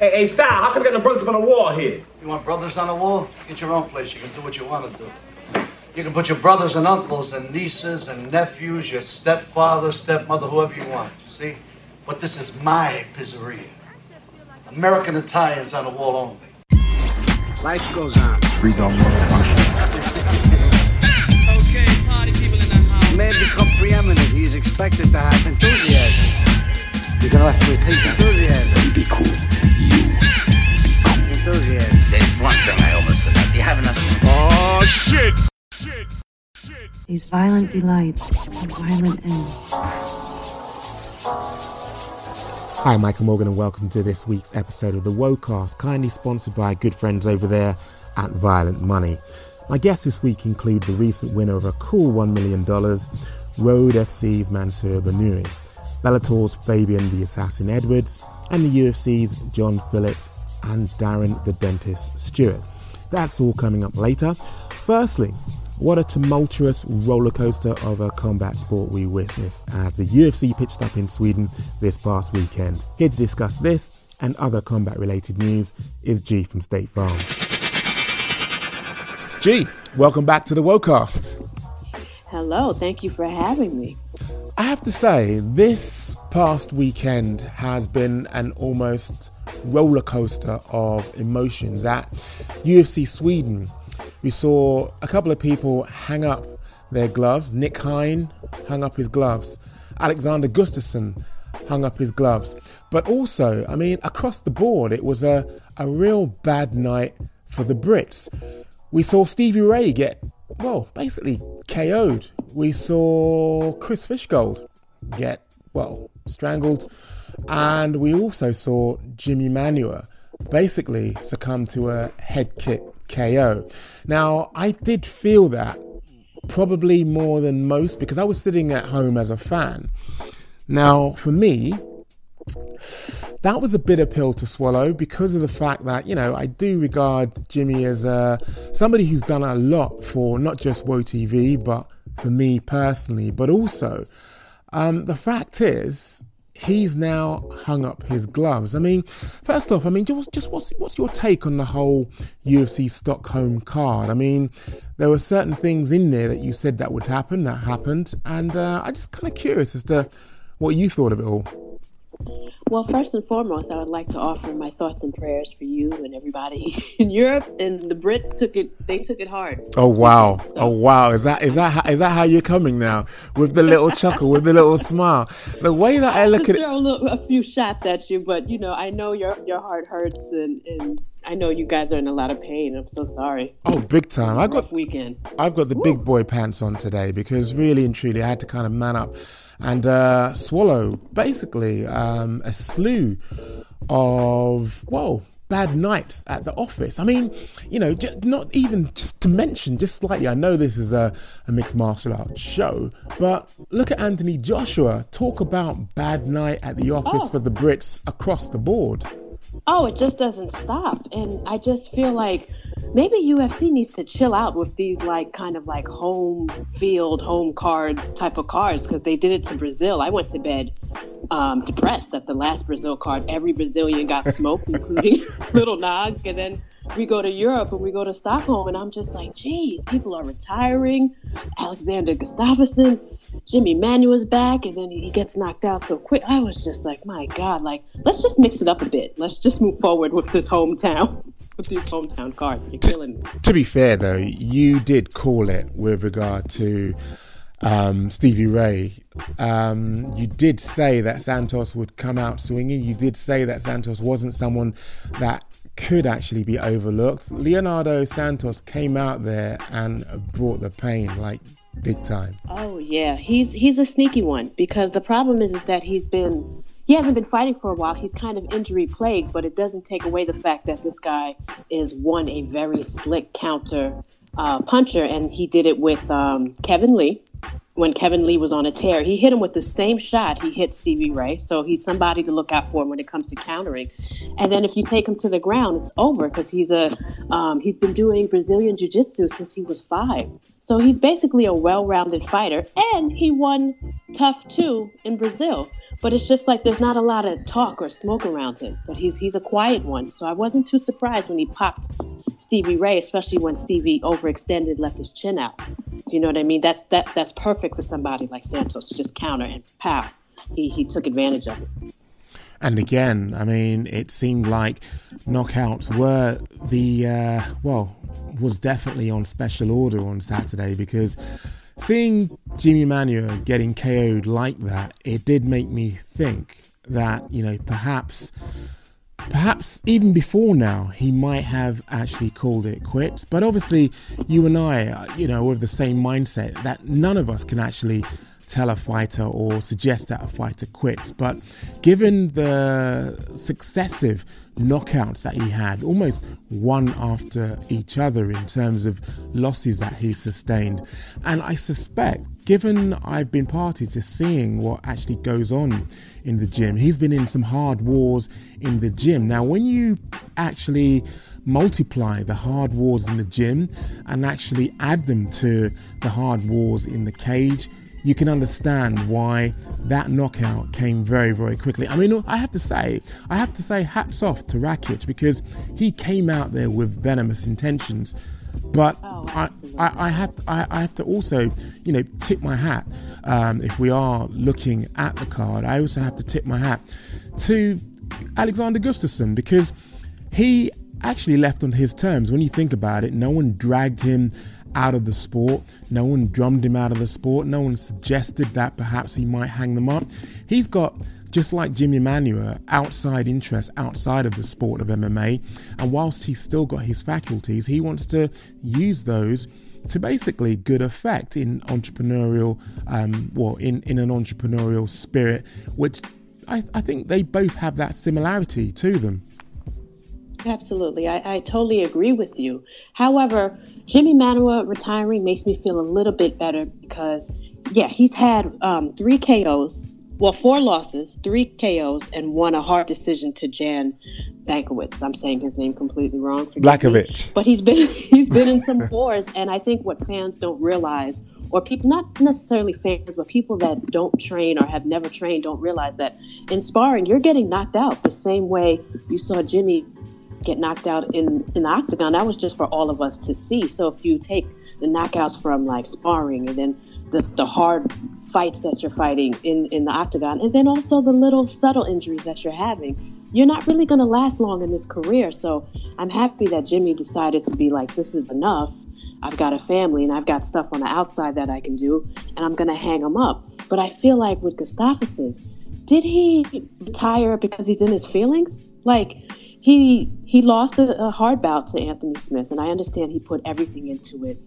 Hey, hey, Sal, how come we got no brothers on the wall here? You want brothers on the wall? Get your own place. You can do what you want to do. You can put your brothers and uncles and nieces and nephews, your stepfather, stepmother, whoever you want. You see? But this is my pizzeria. American Italians on the wall only. Life goes on. Freeze all normal functions. Okay, party people in the house. Man become preeminent. He's expected to have enthusiasm. You're gonna have to repeat that. Enthusiasm. Be cool. Enthusiasm. There's one thing I almost forgot. Do you have enough? Oh, These violent delights have violent ends. Hi, Michael Morgan, and welcome to this week's episode of the Wocast, kindly sponsored by good friends over there at Violent Money. My guests this week include the recent winner of a cool $1 million, Road FC's Mansour Barnaoui, Bellator's Fabian the Assassin Edwards, and the UFC's John Phillips and Darren the Dentist Stewart. That's all coming up later. Firstly, what a tumultuous roller coaster of a combat sport we witnessed as the UFC pitched up in Sweden this past weekend. Here to discuss this and other combat related news is G from State Farm. G, welcome back to the Wocast. Hello, thank you for having me. I have to say, this past weekend has been an almost roller coaster of emotions. At UFC Sweden, we saw a couple of people hang up their gloves. Nick Hein hung up his gloves. Alexander Gustafsson hung up his gloves. But also, I mean, across the board, it was a, a real bad night for the Brits. We saw Stevie Ray get, well, basically KO'd. We saw Chris Fishgold get, well, strangled. And we also saw Jimmy Manuwa basically succumb to a head kick KO. Now, I did feel that probably more than most because I was sitting at home as a fan. Now, for me, that was a bitter pill to swallow because of the fact that, you know, I do regard Jimmy as uh, somebody who's done a lot for not just Woe TV, but for me personally, but also um, the fact is, he's now hung up his gloves. I mean, first off, I mean, just, just what's what's your take on the whole UFC Stockholm card? I mean, there were certain things in there that you said that would happen, that happened, and uh, I'm just kind of curious as to what you thought of it all. Well, first and foremost, I would like to offer my thoughts and prayers for you and everybody in Europe. And the Brits took it; they took it hard. Oh wow! Oh wow! Is that is that how, is that how you're coming now with the little chuckle, with the little smile? The way that I look at it, throw a, little, a few shots at you, but you know, I know your your heart hurts, and and I know you guys are in a lot of pain. I'm so sorry. oh, big time! I got weekend. I've got the big boy pants on today because really and truly I had to kind of man up and uh, swallow basically um, a slew of, well, bad nights at the office. I mean, you know, j- not even just to mention, just slightly, I know this is a, a mixed martial arts show, but look at Anthony Joshua. Talk about bad night at the office Oh. for the Brits across the board. Oh, it just doesn't stop. And I just feel like maybe UFC needs to chill out with these like kind of like home field, home card type of cards because they did it to Brazil. I went to bed um, depressed at the last Brazil card. Every Brazilian got smoked, including Little Nog. And then we go to Europe and we go to Stockholm, and I'm just like, geez, people are retiring. Alexander Gustafsson, Jimmy Manuwa's back, and then he gets knocked out so quick. I was just like, my God, like, let's just mix it up a bit. Let's just move forward with this hometown, with these hometown cards. You're killing me. To be fair, though, you did call it with regard to um, Stevie Ray. Um, you did say that Santos would come out swinging. You did say that Santos wasn't someone that could actually be overlooked. Leonardo Santos came out there and brought the pain like big time. Oh yeah, he's he's a sneaky one because the problem is is that he's been he hasn't been fighting for a while. He's kind of injury plagued, but it doesn't take away the fact that this guy is one a very slick counter uh, puncher, and he did it with um, Kevin Lee. When Kevin Lee was on a tear, he hit him with the same shot he hit Stevie Ray. So he's somebody to look out for when it comes to countering. And then if you take him to the ground, it's over because he's a um, he's been doing Brazilian jiu-jitsu since he was five. So he's basically a well-rounded fighter, and he won TUF two in Brazil. but it's just like there's not a lot of talk or smoke around him. But he's he's a quiet one, so I wasn't too surprised when he popped Stevie Ray, especially when Stevie overextended, left his chin out. Do you know what I mean? That's that that's perfect for somebody like Santos to just counter and pow. He he took advantage of it. And again, I mean, it seemed like knockouts were the, uh, well, was definitely on special order on Saturday because seeing Jimmy Manuwa getting KO'd like that, it did make me think that, you know, perhaps. Perhaps even before now, he might have actually called it quits. But obviously, you and I, uh, you know, with the same mindset that none of us can actually tell a fighter or suggest that a fighter quits. But given the successive knockouts that he had, almost one after each other in terms of losses that he sustained, and I suspect, given I've been party to seeing what actually goes on in the gym, he's been in some hard wars in the gym. Now, when you actually multiply the hard wars in the gym and actually add them to the hard wars in the cage, you can understand why that knockout came very, very quickly. I mean, I have to say, I have to say, hats off to Rakic because he came out there with venomous intentions. But Oh, I, I, I have I, I have to also, you know, tip my hat. Um, if we are looking at the card, I also have to tip my hat to Alexander Gustafsson because he actually left on his terms. When you think about it, no one dragged him out of the sport. No one drummed him out of the sport. No one suggested that perhaps he might hang them up. He's got just like Jimmy Manuwa, outside interests outside of the sport of MMA. And whilst he's still got his faculties, he wants to use those to basically good effect in entrepreneurial, um, well, in, in an entrepreneurial spirit, which I, I think they both have that similarity to them. Absolutely. I, I totally agree with you. However, Jimmy Manuwa retiring makes me feel a little bit better because, yeah, he's had um, three KOs, well, four losses, three KOs, and one a hard decision to Jan Bankowitz. I'm saying his name completely wrong. me. But he's been he's been in some wars, and I think what fans don't realize, or people not necessarily fans, but people that don't train or have never trained don't realize that in sparring you're getting knocked out the same way you saw Jimmy get knocked out in in the octagon. That was just for all of us to see. So if you take the knockouts from like sparring and then the, the hard fights that you're fighting in, in the octagon, and then also the little subtle injuries that you're having, you're not really going to last long in this career. So I'm happy that Jimmy decided to be like, this is enough. I've got a family and I've got stuff on the outside that I can do, and I'm going to hang him up. But I feel like with Gustafsson, did he retire because he's in his feelings? Like, he he lost a, a hard bout to Anthony Smith, and I understand he put everything into it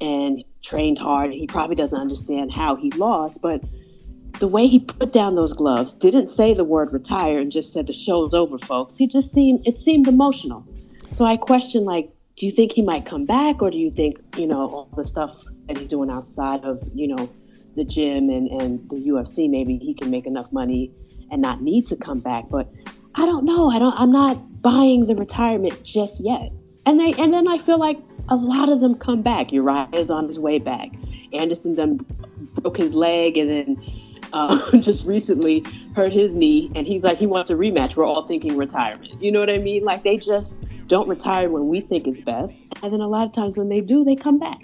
and trained hard. He probably doesn't understand how he lost, but the way he put down those gloves, didn't say the word retire, and just said the show's over, folks. He just seemed it seemed emotional. So I question, like, do you think he might come back, or do you think you know all the stuff that he's doing outside of you know the gym and and the UFC, maybe he can make enough money and not need to come back? But I don't know. I don't. I'm not buying the retirement just yet. And they and then I feel like a lot of them come back. Urijah is on his way back. Anderson then broke his leg and then uh, just recently hurt his knee, and he's like he wants a rematch. We're all thinking retirement. You know what I mean? Like they just don't retire when we think is best, and then a lot of times when they do, they come back.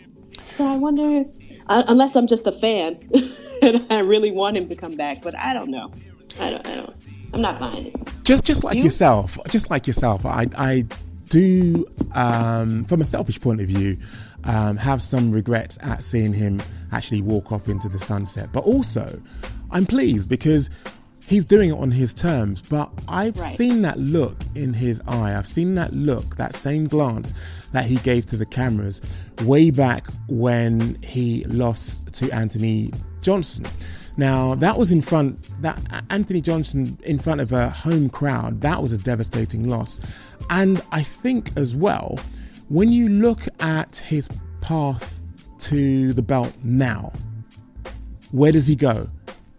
So I wonder, uh, unless I'm just a fan and I really want him to come back, but I don't know. I don't. I don't. I'm not buying it. just just like You? yourself just like yourself i i do um from a selfish point of view um have some regrets at seeing him actually walk off into the sunset but also i'm pleased because he's doing it on his terms but i've Right. seen that look in his eye i've seen that look that same glance that he gave to the cameras way back when he lost to anthony johnson now that was in front that Anthony Johnson in front of a home crowd. That was a devastating loss, and I think as well when you look at his path to the belt now, where does he go?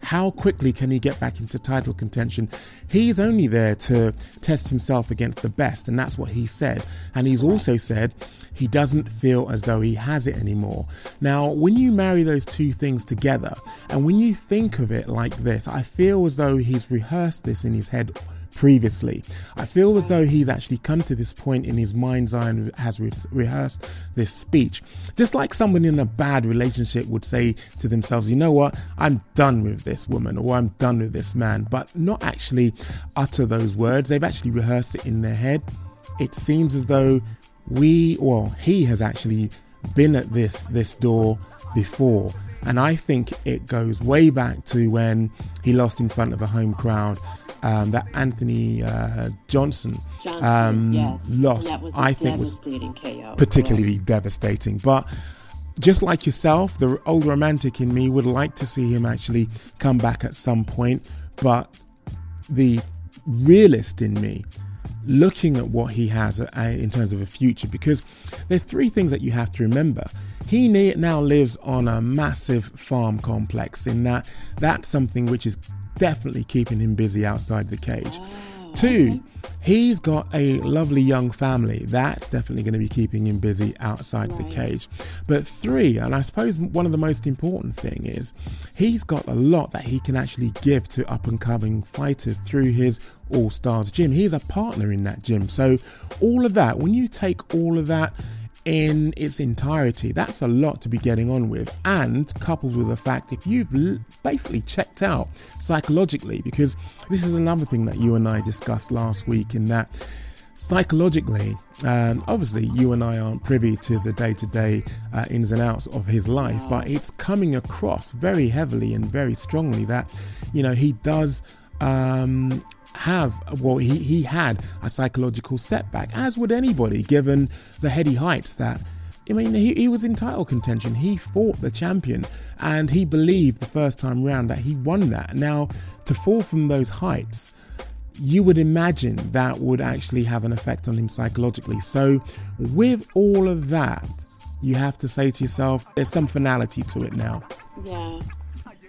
How quickly can he get back into title contention? He's only there to test himself against the best, and that's what he said. And he's also said he doesn't feel as though he has it anymore. Now, when you marry those two things together, and when you think of it like this, I feel as though he's rehearsed this in his head previously. I feel as though he's actually come to this point in his mind's eye and has re- rehearsed this speech. Just like someone in a bad relationship would say to themselves, you know what, I'm done with this woman or I'm done with this man, but not actually utter those words. They've actually rehearsed it in their head. It seems as though we, well, he has actually been at this this door before and I think it goes way back to when he lost in front of a home crowd um, that Anthony uh, Johnson, Johnson, um, yes. lost. That was a I think was KO. particularly devastating. But just like yourself, the old romantic in me would like to see him actually come back at some point. But the realist in me, looking at what he has uh, in terms of a future, because there's three things that you have to remember. He now lives on a massive farm complex, in that that's something which is definitely keeping him busy outside the cage. Two, he's got a lovely young family. That's definitely going to be keeping him busy outside the cage. But three, and I suppose one of the most important thing is he's got a lot that he can actually give to up and coming fighters through his All Stars gym. He's a partner in that gym. So all of that, when you take all of that in its entirety. That's a lot to be getting on with. And coupled with the fact, if you've l- basically checked out psychologically, because this is another thing that you and I discussed last week, in that psychologically, um, obviously, you and I aren't privy to the day to day ins and outs of his life, but it's coming across very heavily and very strongly that, you know, he does. Um, have well he, he had a psychological setback as would anybody given the heady heights that I mean, he, he was in title contention. He fought the champion and he believed the first time round that he won that. Now, to fall from those heights, you would imagine that would actually have an effect on him psychologically. So, with all of that, you have to say to yourself, there's some finality to it now. Yeah.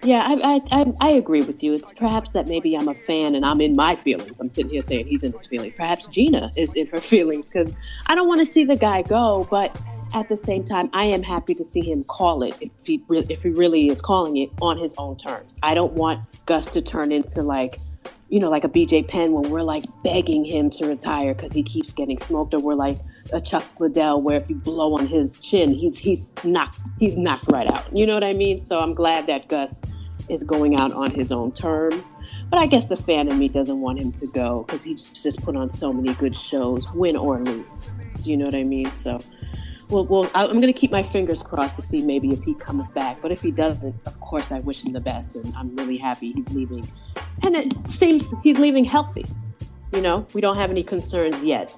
Yeah, I, I, I, I agree with you. It's perhaps that maybe I'm a fan and I'm in my feelings. I'm sitting here saying he's in his feelings. Perhaps Gina is in her feelings because I don't want to see the guy go, but at the same time, I am happy to see him call it if he re- if he really is calling it on his own terms. I don't want Gus to turn into like, you know, like a BJ Penn when we're like begging him to retire because he keeps getting smoked, or we're like a Chuck Liddell where if you blow on his chin, he's he's knocked he's knocked right out. You know what I mean? So I'm glad that Gus is going out on his own terms. But I guess the fan in me doesn't want him to go because he's just put on so many good shows, win or lose. Do you know what I mean? So, well, well I'm going to keep my fingers crossed to see maybe if he comes back. But if he doesn't, of course, I wish him the best, and I'm really happy he's leaving. And it seems he's leaving healthy. You know, we don't have any concerns yet.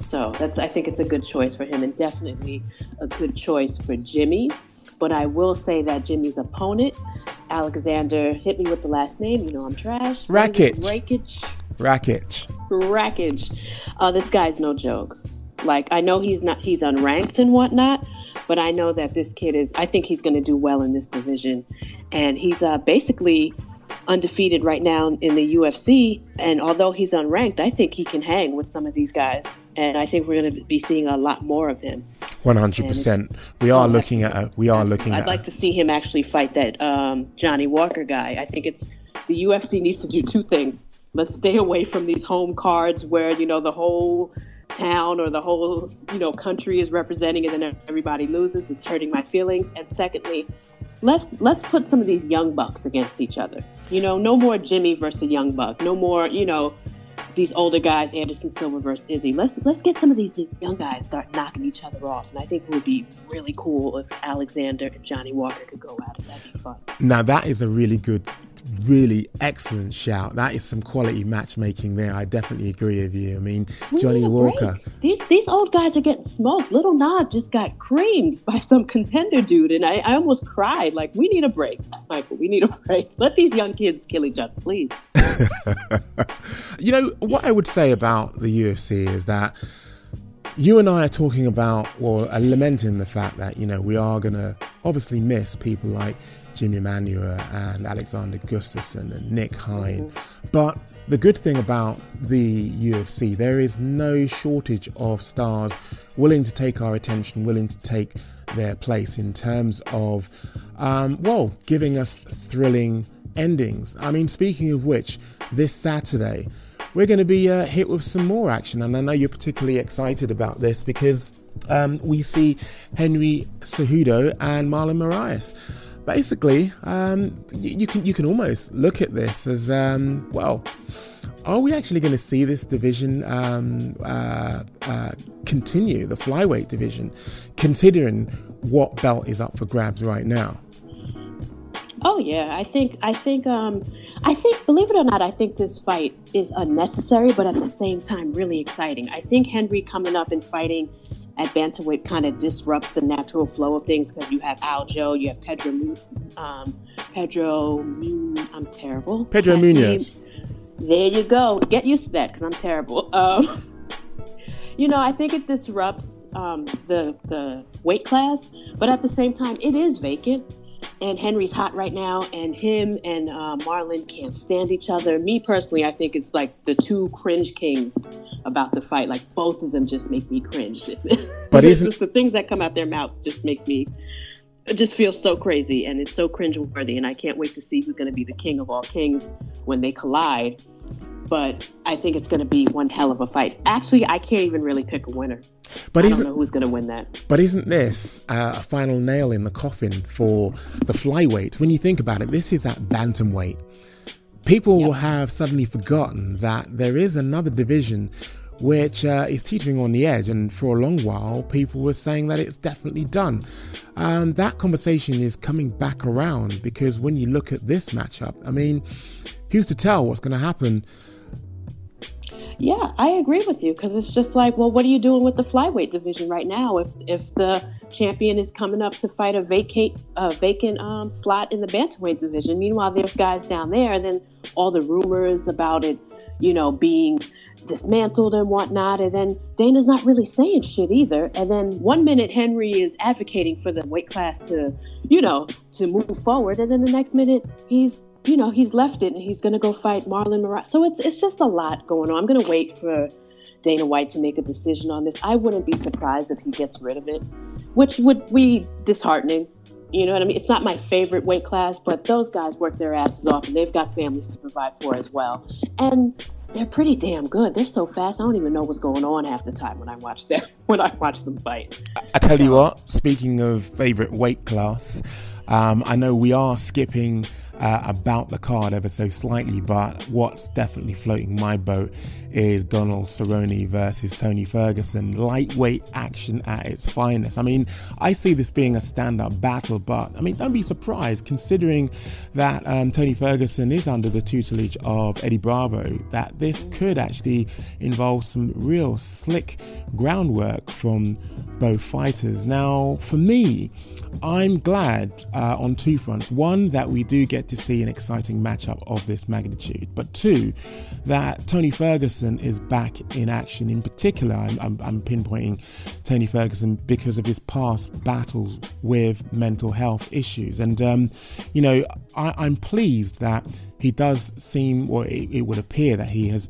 So that's I think it's a good choice for him, and definitely a good choice for Jimmy. But I will say that Jimmy's opponent, Alexander, hit me with the last name. You know I'm trash. Rakic. Rakic. Rakic. Rakic. Uh, this guy's no joke. Like I know he's not he's unranked and whatnot, but I know that this kid is. I think he's going to do well in this division, and he's uh, basically undefeated right now in the UFC. And although he's unranked, I think he can hang with some of these guys, and I think we're going to be seeing a lot more of him. One hundred percent. We are looking at a, we are looking at I'd like to see him actually fight that um, Johnny Walker guy. I think it's the UFC needs to do two things. Let's stay away from these home cards where you know the whole town or the whole you know country is representing and then everybody loses. It's hurting my feelings. And secondly, let's let's put some of these young bucks against each other. You know, no more Jimmy versus young buck. No more you know these older guys, Anderson Silva versus Izzy. Let's let's get some of these young guys start knocking each other off, and I think it would be really cool if Alexander and Johnny Walker could go at it. That'd be fun. Now that is a really good, really excellent shout. That is some quality matchmaking there. I definitely agree with you. I mean, We Johnny Walker. break. These these old guys are getting smoked. Little Nog just got creamed by some contender dude, and I, I almost cried. Like, we need a break, Michael. We need a break. Let these young kids kill each other, please. You know what I would say about the UFC is that you and I are talking about, or are lamenting the fact that you know we are gonna obviously miss people like Jimmy Manuwa and Alexander Gustafsson and Nick Hein, but the good thing about the UFC, there is no shortage of stars willing to take our attention, willing to take their place in terms of, um, well, giving us thrilling endings. I mean, speaking of which, this Saturday, we're going to be uh, hit with some more action, and I know you're particularly excited about this because um, we see Henry Cejudo and Marlon Moraes basically, um, you, you, can you can almost look at this as um, well. Are we actually going to see this division um, uh, uh, continue, the flyweight division, considering what belt is up for grabs right now? Oh yeah, I think I think um, I think believe it or not, I think this fight is unnecessary, but at the same time really exciting. I think Henry coming up and fighting at bantamweight kind of disrupts the natural flow of things because you have Aljo, you have Pedro, um, Pedro, I'm terrible. Pedro Munhoz. There you go. Get used to that because I'm terrible. Um, you know, I think it disrupts um, the the weight class, but at the same time, it is vacant and Henry's hot right now, and him and uh, Marlon can't stand each other. Me personally, I think it's like the two cringe kings about to fight. Like both of them just make me cringe. But isn't just the things that come out their mouth just makes me just feel so crazy and it's so cringe worthy, and I can't wait to see who's going to be the king of all kings when they collide but I think it's going to be one hell of a fight. Actually, I can't even really pick a winner. But I don't know who's going to win that. But isn't this uh, a final nail in the coffin for the flyweight? When you think about it, this is at bantamweight. People yep. will have suddenly forgotten that there is another division which uh, is teetering on the edge, and for a long while, people were saying that it's definitely done. Um, that conversation is coming back around because when you look at this matchup, I mean, who's to tell what's going to happen yeah, I agree with you because it's just like, well, what are you doing with the flyweight division right now? If if the champion is coming up to fight a vacate a vacant um, slot in the bantamweight division, meanwhile there's guys down there, and then all the rumors about it, you know, being dismantled and whatnot, and then Dana's not really saying shit either. And then one minute Henry is advocating for the weight class to, you know, to move forward, and then the next minute he's you know, he's left it and he's going to go fight Marlon Moraes. So it's it's just a lot going on. I'm going to wait for Dana White to make a decision on this. I wouldn't be surprised if he gets rid of it, which would be disheartening. You know what I mean? It's not my favorite weight class, but those guys work their asses off and they've got families to provide for as well. And they're pretty damn good. They're so fast. I don't even know what's going on half the time when I watch them when I watch them fight. I tell you what. Speaking of favorite weight class, um, I know we are skipping uh, about the card ever so slightly, but what's definitely floating my boat is Donald Cerrone versus Tony Ferguson. Lightweight action at its finest. I mean, I see this being a stand up battle, but I mean, don't be surprised considering that um, Tony Ferguson is under the tutelage of Eddie Bravo, that this could actually involve some real slick groundwork from both fighters. Now, for me, I'm glad uh, on two fronts. One, that we do get to see an exciting matchup of this magnitude, but two, that Tony Ferguson is back in action. In particular, I'm, I'm, I'm pinpointing Tony Ferguson because of his past battles with mental health issues. And, um, you know, I, I'm pleased that he does seem, or it, it would appear that he has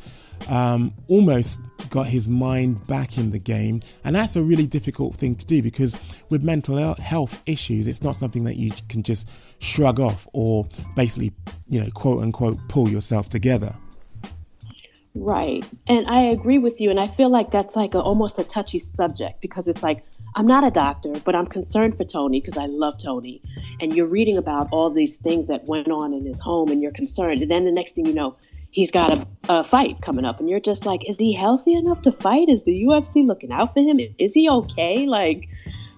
um, almost got his mind back in the game. And that's a really difficult thing to do because with mental health issues, it's not something that you can just shrug off or basically, you know, quote unquote, pull yourself together. Right. And I agree with you. And I feel like that's like a, almost a touchy subject because it's like, I'm not a doctor, but I'm concerned for Tony because I love Tony. And you're reading about all these things that went on in his home and you're concerned. And then the next thing you know, he's got a, a fight coming up. And you're just like, is he healthy enough to fight? Is the UFC looking out for him? Is he okay? Like,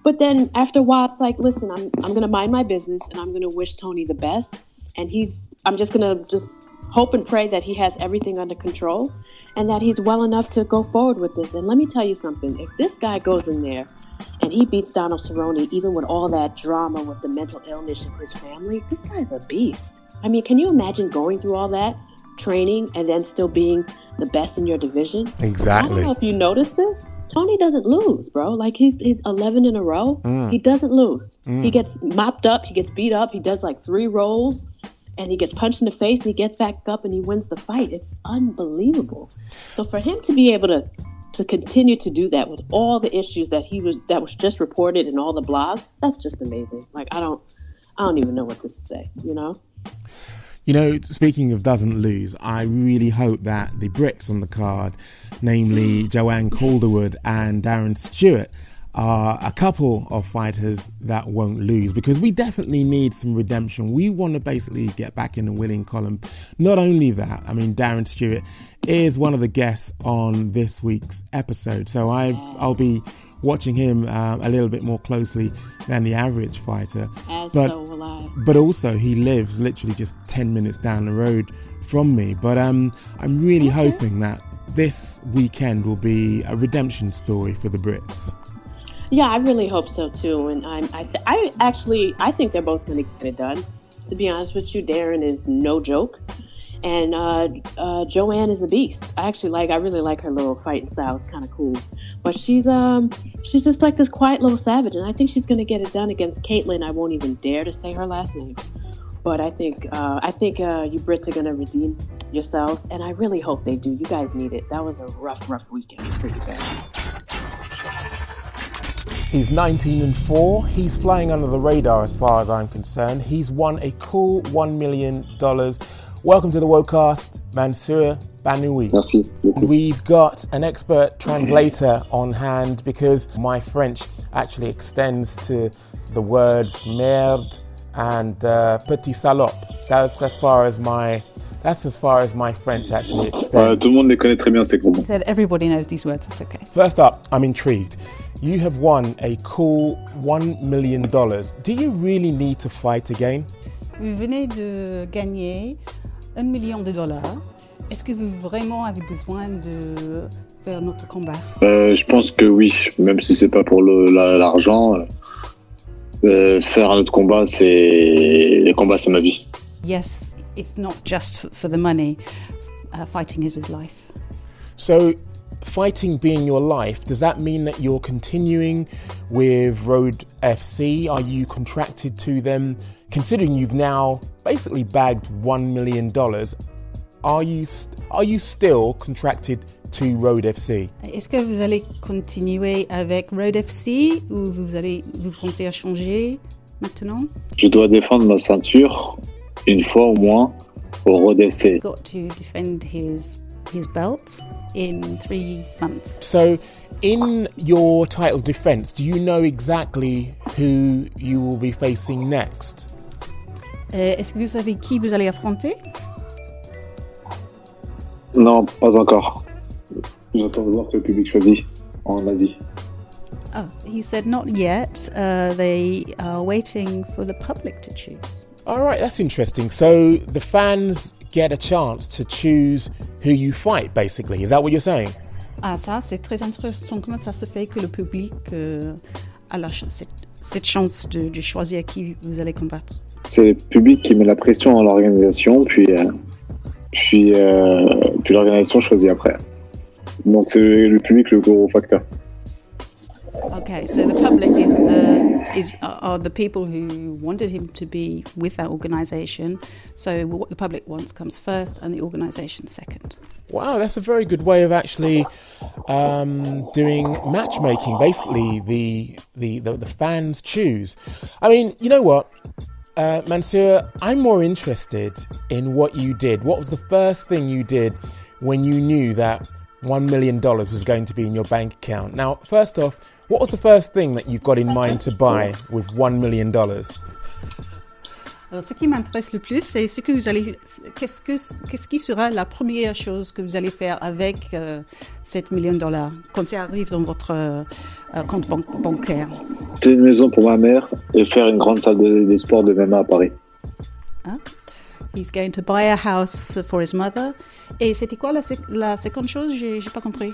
but then after a while, it's like, listen, I'm, I'm going to mind my business and I'm going to wish Tony the best. And he's, I'm just going to just hope and pray that he has everything under control and that he's well enough to go forward with this. And let me tell you something if this guy goes in there and he beats Donald Cerrone, even with all that drama with the mental illness of his family. This guy's a beast. I mean, can you imagine going through all that training and then still being the best in your division? Exactly. I don't know if you noticed this. Tony doesn't lose, bro. Like he's he's 11 in a row. Mm. He doesn't lose. Mm. He gets mopped up. He gets beat up. He does like three rolls, and he gets punched in the face and he gets back up and he wins the fight. It's unbelievable. So for him to be able to to continue to do that with all the issues that he was that was just reported in all the blogs, that's just amazing. Like I don't I don't even know what to say, you know? You know, speaking of doesn't lose, I really hope that the Brits on the card, namely Joanne Calderwood and Darren Stewart, are a couple of fighters that won't lose because we definitely need some redemption. We want to basically get back in the winning column. Not only that, I mean, Darren Stewart is one of the guests on this week's episode, so I, I'll be watching him uh, a little bit more closely than the average fighter. As but, so will I. but also, he lives literally just 10 minutes down the road from me. But um, I'm really hoping that this weekend will be a redemption story for the Brits. Yeah, I really hope so too. And I'm, I, th- I actually, I think they're both going to get it done. To be honest with you, Darren is no joke, and uh, uh, Joanne is a beast. I actually like, I really like her little fighting style. It's kind of cool. But she's, um, she's just like this quiet little savage, and I think she's going to get it done against Katlyn. I won't even dare to say her last name. But I think, uh, I think uh, you Brits are going to redeem yourselves, and I really hope they do. You guys need it. That was a rough, rough weekend for you guys. He's 19 and 4. He's flying under the radar as far as I'm concerned. He's won a cool $1 million. Welcome to the Wocast, Mansour Barnaoui. Merci. We've got an expert translator on hand because my French actually extends to the words merde and uh, petit salope. That's as far as my that's as far as my French actually Ouais, extends. tout le monde les connaît très bien ces gros said everybody knows these words. It's okay. First up, I'm intrigued. You have won a cool $1 million. Do you really need to fight again? Vous venez de gagner un million de dollars. Est-ce que vous vraiment avez besoin de faire notre combat? Euh, je pense que oui, même si c'est pas pour le- la- l'argent. euh, euh, faire un autre combat, c'est les combats, c'est ma vie. Yes, it's not just for the money. Uh, fighting is his life. So, fighting being your life, does that mean that you're continuing with Road FC? Are you contracted to them? Considering you've now basically bagged $1 million, are you, st- are you still contracted to Road FC? Est-ce que vous allez continuer avec Road FC ou vous allez vous pensez à changer maintenant? Je dois défendre ma ceinture une fois au moins au Road FC. Got to defend his his belt in three months. So, in your title defense, do you know exactly who you will be facing next? Euh, Est-ce que vous savez qui vous allez affronter? Non, pas encore. J'attends de voir que le public choisit en Asie. Oh, he said not yet. Uh, they are waiting for the public to choose. All right, that's interesting. So the fans get a chance to choose who you fight, basically. Is that what you're saying? Ah, ça, c'est très intéressant. Comment ça se fait que le public euh, a la ch- cette, cette chance de, de choisir qui vous allez combattre? C'est le public qui met la pression à l'organisation, puis, euh, puis, euh, puis l'organisation choisit après. Donc c'est le public le gros facteur. Okay, so the public is the is are the people who wanted him to be with that organisation. So what the public wants comes first, and the organisation second. Wow, that's a very good way of actually um, doing matchmaking. Basically, the, the, the, the fans choose. I mean, you know what? Uh, Mansour, I'm more interested in what you did. What was the first thing you did when you knew that $1 million was going to be in your bank account? Now, first off, what was the first thing that you've got in mind to buy with $1 million? Alors, ce qui m'intéresse le plus, c'est ce que vous allez, qu'est-ce que, qu'est-ce qui sera la première chose que vous allez faire avec euh, 7 millions de dollars quand ça arrive dans votre euh, euh, compte ban- bancaire? Acheter une maison pour ma mère et faire une grande salle de, de sport de MMA à Paris. He's going to buy a house for his mother. Et c'était quoi la, la seconde chose? J'ai, j'ai pas compris.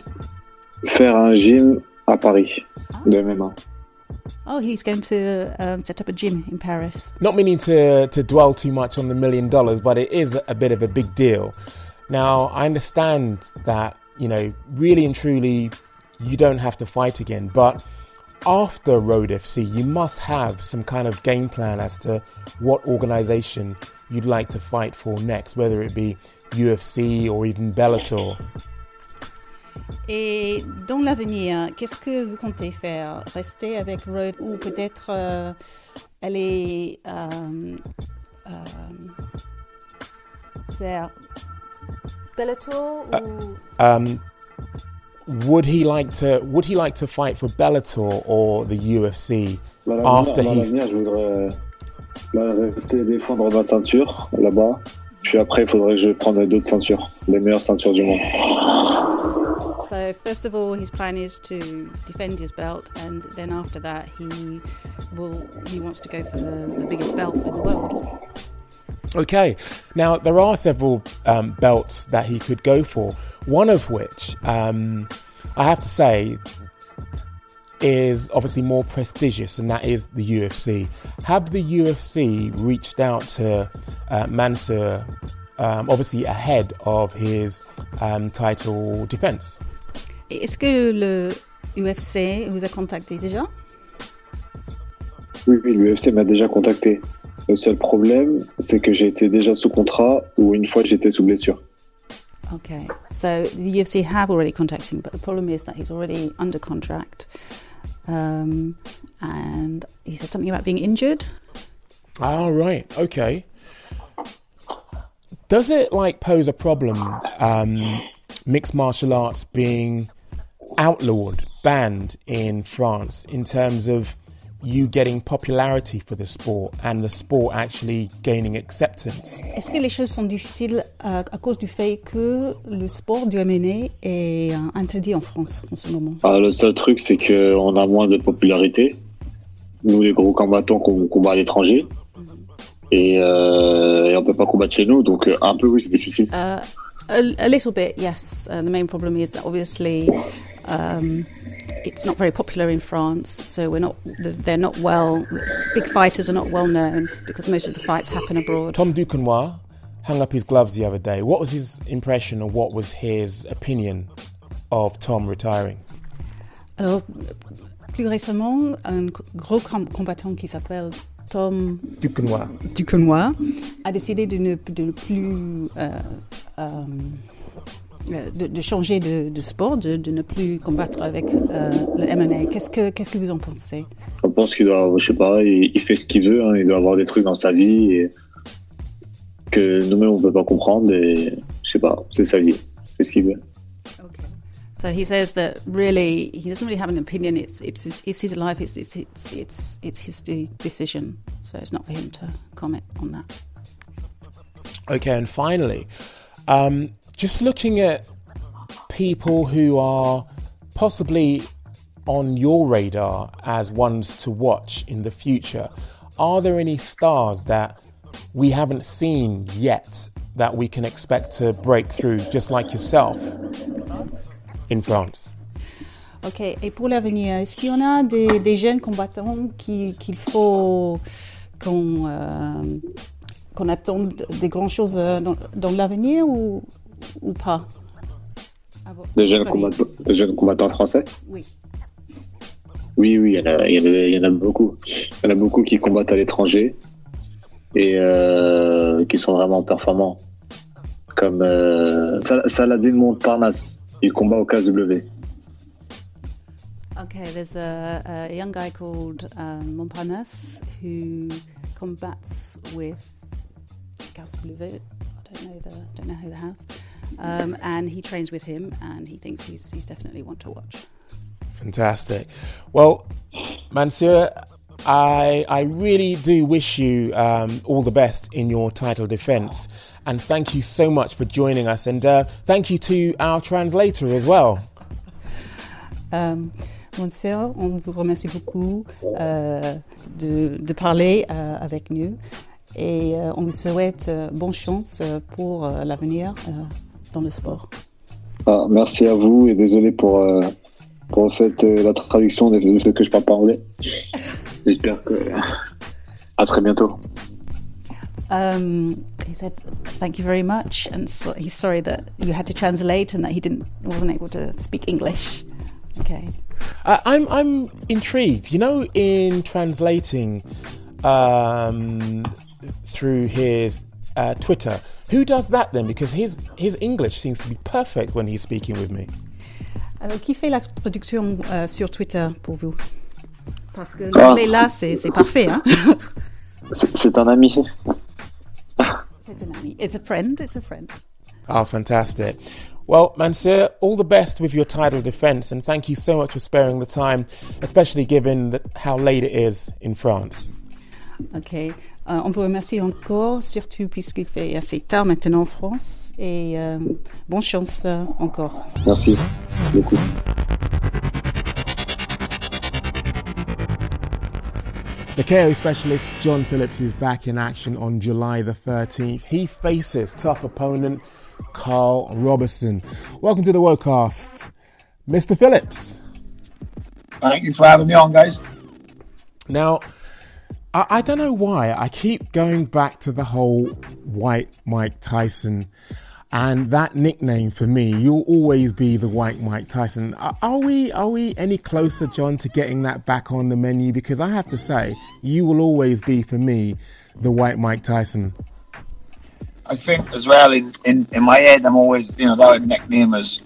Faire un gym à Paris de MMA. Oh, he's going to um, set up a gym in Paris. Not meaning to, to dwell too much on the million dollars, but it is a bit of a big deal. Now, I understand that, you know, really and truly, you don't have to fight again, but after Road FC, you must have some kind of game plan as to what organization you'd like to fight for next, whether it be UFC or even Bellator? Et dans l'avenir, qu'est-ce que vous comptez faire? Rester avec Road ou peut-être euh, aller euh, euh, vers Bellator ou Um, would he like to would he like to fight for Bellator or the UFC Dans l'avenir, after dans he l'avenir, je voudrais là, rester défendre ma ceinture là-bas. Puis après, il faudrait que je prenne d'autres ceintures, les meilleures ceintures du monde. So first of all, his plan is to defend his belt, and then after that, he will he wants to go for the, the biggest belt in the world. Okay, now there are several um, belts that he could go for. One of which, um, I have to say, is obviously more prestigious, and that is the UFC. Have the UFC reached out to uh, um, obviously ahead of his um, title defense? Est-ce que le UFC vous a contacté déjà Oui, oui, l'UFC m'a déjà contacté. Le seul problème, c'est que j'ai été déjà sous contrat ou une fois j'étais sous blessure. Okay, so the UFC have already contacted him, but the problem is that he's already under contract, um, and he said something about being injured. All right. Okay. Does it like pose a problem, um, mixed martial arts being outlawed, banned in France, in terms of you getting popularity for the sport and the sport actually gaining acceptance? Est-ce que les choses sont difficiles à, à cause du fait que le sport du MMA est euh, interdit en France en ce moment? Ah, le seul truc, c'est qu'on a moins de popularité. Nous, les gros combattants qu'on combat à l'étranger. Et, euh, et on peut pas combattre chez nous, donc euh, un peu, oui, c'est difficile. Uh, a, a little bit, yes. Uh, the main problem is that obviously um, it's not very popular in France, so we're not. They're not well. Big fighters are not well known because most of the fights happen abroad. Tom Duquesnoy hung up his gloves the other day. What was his impression or what was his opinion of Tom retiring? Alors, plus récemment, un gros com- combattant qui s'appelle Tom Duquesnoy. Duquesnoy a décidé de ne, de ne plus euh, euh, de, de changer de, de sport, de, de ne plus combattre avec euh, le MMA. Qu'est-ce que qu'est-ce que vous en pensez? Je pense qu'il doit, je sais pas, il, il fait ce qu'il veut, hein, il doit avoir des trucs dans sa vie et que nous-mêmes on peut pas comprendre et je sais pas, c'est sa vie, il fait ce qu'il veut. So he says that really he doesn't really have an opinion. It's it's his, it's his life. It's it's it's it's, it's his de- decision. So it's not for him to comment on that. Okay, and finally, um, just looking at people who are possibly on your radar as ones to watch in the future, are there any stars that we haven't seen yet that we can expect to break through, just like yourself in France? Ok. Et pour l'avenir, est-ce qu'il y en a des, des jeunes combattants qui- qu'il faut qu'on euh, qu'on attende des grandes choses euh, dans, dans l'avenir ou, ou pas? Des jeunes, combattants, des jeunes combattants français? Oui. Oui, oui, il y, en a, il y en a- il y en a beaucoup. Il y en a beaucoup qui combattent à l'étranger et euh, qui sont vraiment performants. Comme euh, Sal- Saladin Montparnasse, il combat au KSW. Okay, there's a, a young guy called um, Montparnasse who combats with KSW. I don't know the don't know who the house, um, and he trains with him, and he thinks he's he's definitely one to watch. Fantastic. Well, Mansour, I I really do wish you um, all the best in your title defense, and thank you so much for joining us, and uh, thank you to our translator as well. Um, Monsieur, on vous remercie beaucoup euh, de, de parler euh, avec nous et euh, on vous souhaite euh, bonne chance euh, pour euh, l'avenir euh, dans le sport. Ah, merci à vous et désolé pour, pour le fait, euh, la traduction du du fait que je parle pas anglais. J'espère que. À très bientôt. Um, he said, "Thank you very much," and so he's sorry that you had to translate and that he didn't wasn't able to speak English. Okay. Uh, I'm I'm intrigued. You know, in translating um, through his uh, Twitter. Who does that then? Because his his English seems to be perfect when he's speaking with me. Alors, qui fait la traduction euh, sur Twitter pour vous Parce que Ah. l'anglais là, c'est c'est parfait. Hein C'est c'est un ami. c'est un ami. It's a friend. It's a friend. Oh, fantastic. Well, Mansour, all the best with your title defense, and thank you so much for sparing the time, especially given that how late it is in France. Ok. Euh, on vous remercie encore, surtout puisqu'il fait assez tard maintenant en France. Et euh, bonne chance euh, encore. Merci beaucoup. The KO specialist John Phillips is back in action on July the 13th. He faces tough opponent Carl Robertson. Welcome to the Wocast, Mr. Phillips. Thank you for having me on, guys. Now, I, I don't know why I keep going back to the whole White Mike Tyson and that nickname for me. You'll always be the White Mike Tyson. Are, we are we any closer, John, to getting that back on the menu? Because I have to say, you will always be for me the White Mike Tyson. I think as well in, in, in my head, I'm always, you know, that nickname is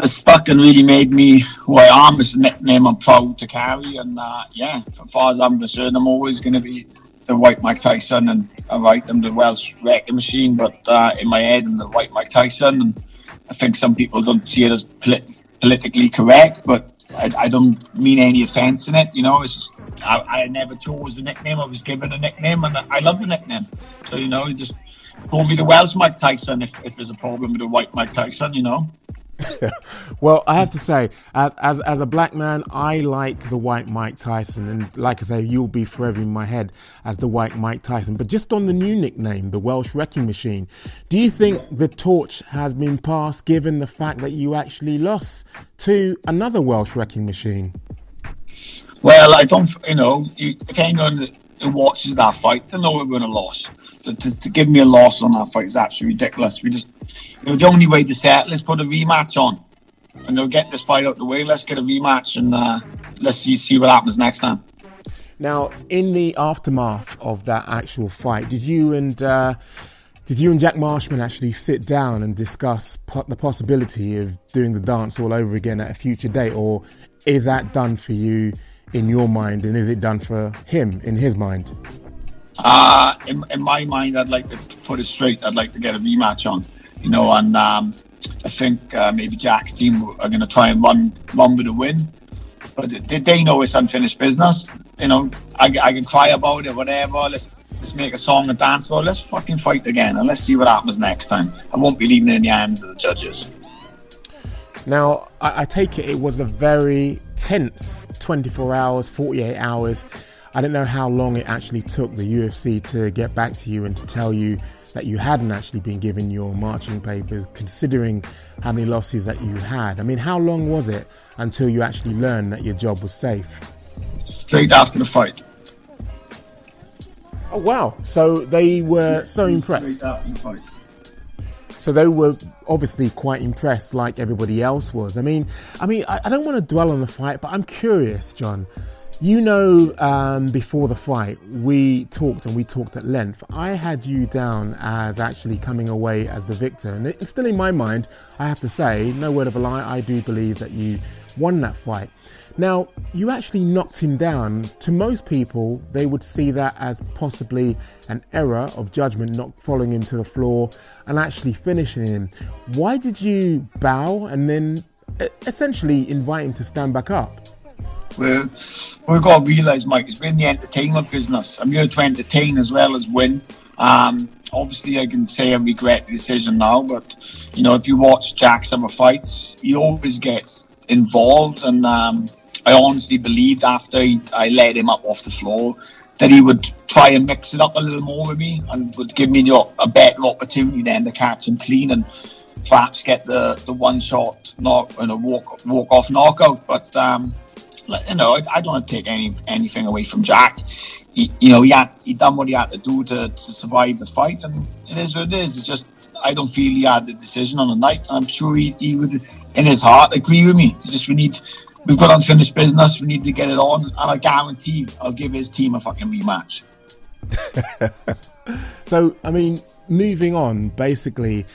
just fucking really made me who I am. It's a nickname I'm proud to carry. And uh, yeah, as far as I'm concerned, I'm always going to be the White Mike Tyson. And all right, I'm the Welsh wrecking machine, but uh, in my head, I'm the White Mike Tyson. And I think some people don't see it as polit- politically correct, but I, I don't mean any offence in it. You know, it's just, I, I never chose the nickname. I was given a nickname, and I love the nickname. So you know, just call me the Welsh Mike Tyson if, if there's a problem with the White Mike Tyson. You know. Well, I have to say, as, as as a black man, I like the white Mike Tyson, and like I say, you'll be forever in my head as the white Mike Tyson. But just on the new nickname, the Welsh Wrecking Machine, do you think the torch has been passed, given the fact that you actually lost to another Welsh Wrecking Machine? Well, I don't, you know, if anyone who watches that fight, they know we're going to lose. To, to, to give me a loss on that fight is absolutely ridiculous. We just, the only way to settle is put a rematch on. And they'll get this fight out the way. Let's get a rematch and uh, let's see see what happens next time. Now, in the aftermath of that actual fight, did you and uh, did you and Jack Marshman actually sit down and discuss po- the possibility of doing the dance all over again at a future date, or is that done for you in your mind, and is it done for him in his mind? Uh, in, in my mind, I'd like to put it straight. I'd like to get a rematch on, you know, and um, I think uh, maybe Jack's team are going to try and run run with a win. But they, they know it's unfinished business. You know, I, I can cry about it, whatever. Let's let's make a song and dance. Well, let's fucking fight again, and let's see what happens next time. I won't be leaving it in the hands of the judges. Now, I, I take it it was a very tense 24 hours, 48 hours. I don't know how long it actually took the UFC to get back to you and to tell you that you hadn't actually been given your marching papers, considering how many losses that you had. I mean, how long was it until you actually learned that your job was safe? Straight after the fight. Oh, wow. So they were so impressed. Straight after the fight. So they were obviously quite impressed, like everybody else was. I mean, I mean, I, I don't want to dwell on the fight, but I'm curious, John. You know, um, before the fight, we talked and we talked at length. I had you down as actually coming away as the victor, and it's still in my mind. I have to say, no word of a lie, I do believe that you won that fight. Now, you actually knocked him down. To most people, they would see that as possibly an error of judgment, not following him to the floor and actually finishing him. Why did you bow and then essentially invite him to stand back up? We're, we've got to realise, Mike, it's in the entertainment business. I'm here to entertain as well as win. Um, obviously, I can say I regret the decision now, but you know, if you watch Jack's other fights, he always gets involved, and um, I honestly believed after he, I let him up off the floor that he would try and mix it up a little more with me and would give me the, a better opportunity then to catch him clean and perhaps get the, the one shot knock and a walk walk off knockout. But um, you know, I, I don't want to take any anything away from Jack. He, you know, he had he done what he had to do to, to survive the fight, and it is what it is. It's just I don't feel he had the decision on the night. I'm sure he, he would, in his heart, agree with me. It's just we need, we've got unfinished business. We need to get it on, and I guarantee I'll give his team a fucking rematch. So, I mean, moving on basically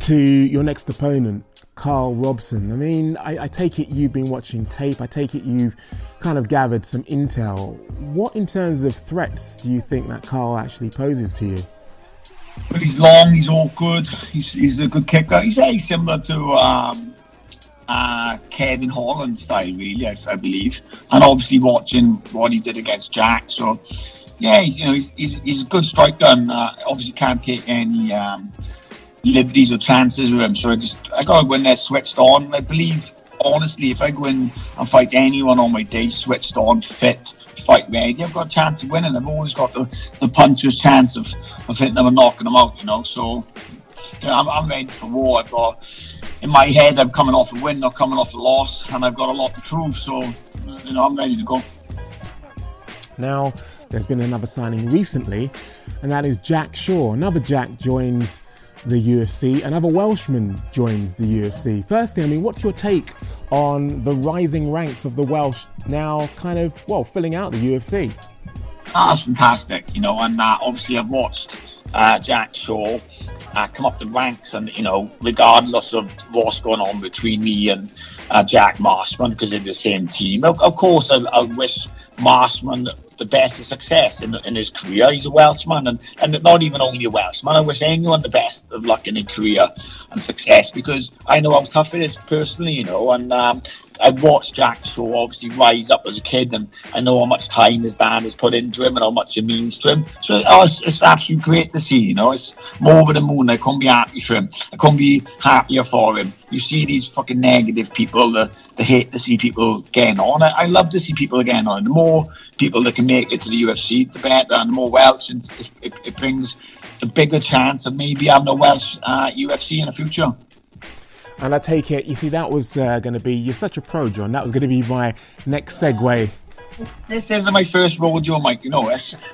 to your next opponent, Carl Robson. I mean, I, I, take it you've been watching tape. I take it you've kind of gathered some intel. What, in terms of threats, do you think that Carl actually poses to you? Well, he's long, he's awkward, he's, he's a good kicker. He's very similar to um, uh, Kevin Holland style, really, I, I, believe. And obviously watching what he did against Jack. So, yeah, he's, you know, he's, he's, he's a good striker and uh, obviously can't take any um, liberties or chances with him. So I just, I got to go in there switched on. I believe, honestly, if I go in and fight anyone on my day switched on, fit, fight ready, I've got a chance of winning. I've always got the, the puncher's chance of, of hitting them and knocking them out, you know. So yeah, I'm, I'm ready for war. I've got in my head, I'm coming off a win, not coming off a loss, and I've got a lot to prove. So, you know, I'm ready to go. Now, there's been another signing recently, and that is Jack Shore. Another Jack joins the UFC. Another Welshman joined the UFC. Firstly, I mean, what's your take on the rising ranks of the Welsh now kind of, well, filling out the UFC? that's fantastic, you know, and uh, obviously I've watched uh, Jack Shore uh, come up the ranks, and you know, regardless of what's going on between me and uh, Jack Marshman, because they're the same team. Of, of course, I, I, wish Marshman the best of success in, in his career. He's a Welshman, and, and not even only a Welshman. I wish anyone the best of luck in their career and success because I know how tough it is personally, you know, and um, I watched Jack Shore obviously rise up as a kid, and I know how much time his dad has put into him and how much it means to him. So oh, it's, it's absolutely great to see. You know, it's more over the moon. I can't be happy for him. I couldn't be happier for him. You see these fucking negative people that the hate to see people getting on. I, I love to see people getting on. The more people that can make it to the UFC, the better, and the more Welsh, and it, it brings a bigger chance of maybe having a Welsh uh, UFC in the future. And I take it, you see, that was uh, going to be, you're such a pro, John. That was going to be my next segue. This isn't my first role with your mic, you know this.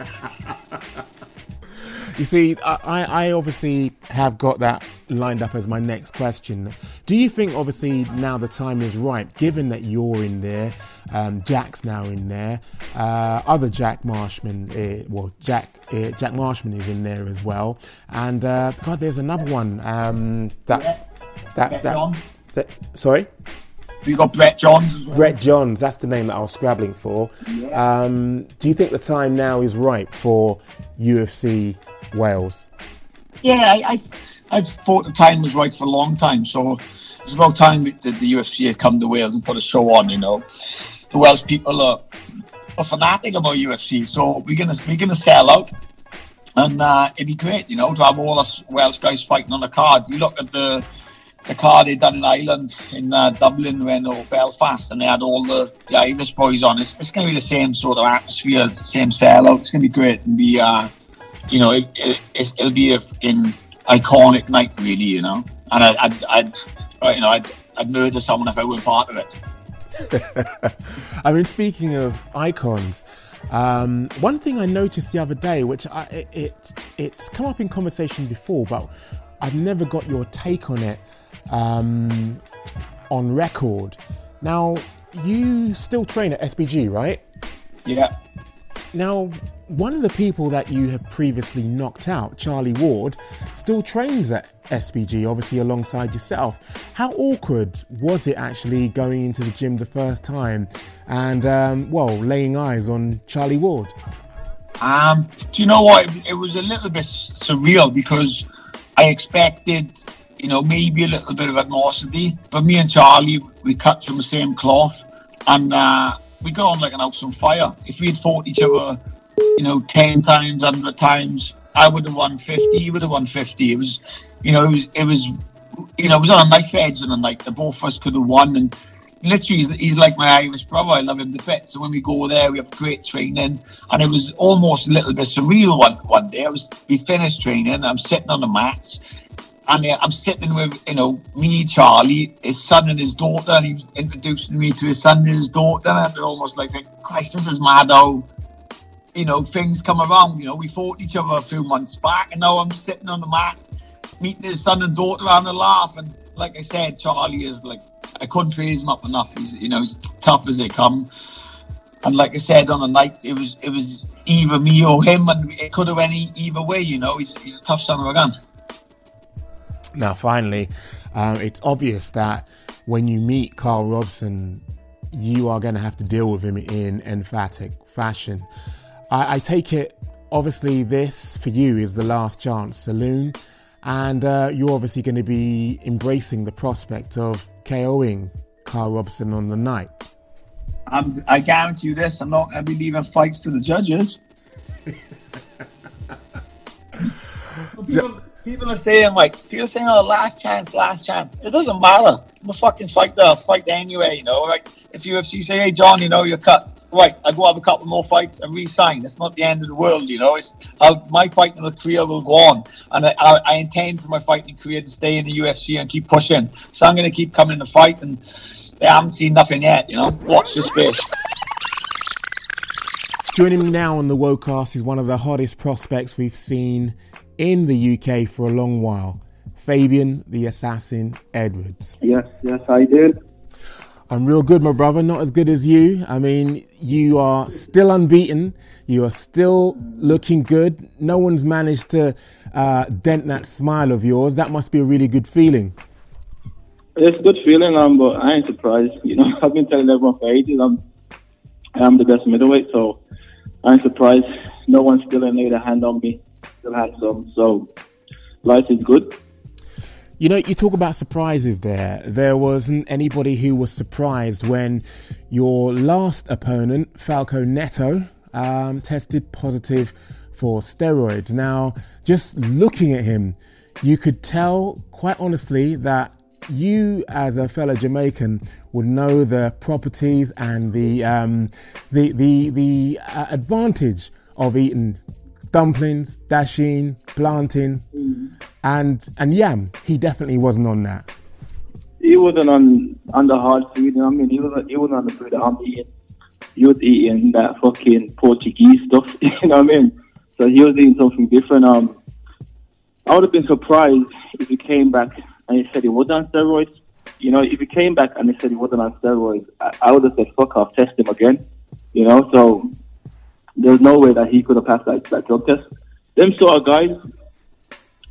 you see, I, I obviously have got that lined up as my next question. Do you think, obviously, now the time is right, given that you're in there, um, Jack's now in there, uh, other Jack Marshman, uh, well, Jack uh, Jack Marshman is in there as well, and uh, God, there's another one um, that that, that, that, sorry? You got Brett Johns well. Brett Johns, that's the name that I was scrabbling for. Yeah. Um, do you think the time now is right for UFC Wales? Yeah, I, I, I thought the time was right for a long time. So it's about time that the UFC had come to Wales and put a show on. You know, the Welsh people are, are fanatic about UFC, so we're gonna we're gonna sell out, and uh, it'd be great, you know, to have all us Welsh guys fighting on the card. You look at the the car they done in Ireland, in uh, Dublin, when or Belfast, and they had all the, the Irish boys on. It's, it's going to be the same sort of atmosphere, same sellout. It's going to be great and be, uh, you know, it, it, will be a fucking iconic night, really, you know. And I, I'd, I'd, uh, you know, I'd, I'd murder someone if I weren't part of it. I mean, speaking of icons, um, one thing I noticed the other day, which I, it, it, it's come up in conversation before, but I've never got your take on it um, on record. Now, you still train at SBG, right? Yeah. Now, one of the people that you have previously knocked out, Charlie Ward, still trains at SBG, obviously alongside yourself. How awkward was it actually going into the gym the first time and, um, well, laying eyes on Charlie Ward? Um, do you know what? It was a little bit surreal because I expected you know, maybe a little bit of animosity. But me and Charlie, we cut from the same cloth, and uh, we got on like an house on fire. If we had fought each other, you know, ten times, hundred times, I would have won fifty. He would have won fifty. It was, you know, it was, it was, you know, it was on a knife edge, and like the both of us could have won. And literally, he's, he's like my Irish brother. I love him to bits. So when we go there, we have great training, and it was almost a little bit surreal. One one day, I was we finished training. I'm sitting on the mats and uh, I'm sitting with, you know, me, Charlie, his son and his daughter, and he's introducing me to his son and his daughter, and I almost like, Christ, this is mad how, you know, things come around. You know, we fought each other a few months back, and now I'm sitting on the mat, meeting his son and daughter, and a laugh. And like I said, Charlie is like, I couldn't praise him up enough. He's, you know, he's tough as they come. And like I said on the night, it was it was either me or him, and it could have went either way. You know, he's, he's a tough son of a gun. Now, finally, um, it's obvious that when you meet Carl Robson, you are going to have to deal with him in emphatic fashion. I, I take it, obviously, this for you is the last chance saloon, and uh, you're obviously going to be embracing the prospect of KOing Carl Robson on the night. I'm, I guarantee you this: I'm not going to be leaving fights to the judges. people, are saying like, people are saying, "Oh, last chance, last chance." It doesn't matter. I'm a fucking fighter, fight anyway. You know, like if UFC say, "Hey, John, you know you're cut," right? I go have a couple more fights and re-sign. It's not the end of the world, you know. It's how my fighting career will go on, and I, I, I intend for my fighting career to stay in the UFC and keep pushing. So I'm going to keep coming to fight, and I haven't seen nothing yet. You know, watch this space. Joining me now on the Wocast is one of the hottest prospects we've seen in the UK for a long while, Fabian the Assassin Edwards. Yes, yes, I did. I'm real good, my brother. Not as good as you. I mean, you are still unbeaten. You are still looking good. No one's managed to uh, dent that smile of yours. That must be a really good feeling. It's a good feeling, um, but I ain't surprised. You know, I've been telling everyone for ages I'm, I am the best middleweight, so I ain't surprised. No one's still laid a hand on me. Still had some. so life is good. You know, you talk about surprises there. There wasn't anybody who was surprised when your last opponent, Falco Neto, um, tested positive for steroids. Now, just looking at him, you could tell quite honestly that you, as a fellow Jamaican, would know the properties and the um, the the the uh, advantage of eating dumplings, dashing, planting, mm. and and yam. He definitely wasn't on that. He wasn't on on the hard food. You know I mean, he wasn't he wasn't on the food that I'm eating. He was eating that fucking Portuguese stuff. you know what I mean? So he was eating something different. Um, I would have been surprised if he came back and he said he was on steroids. You know, if he came back and he said he wasn't on steroids, I, I would have said, "Fuck off, test him again." You know, so there's no way that he could have passed that, that drug test. Them sort of guys,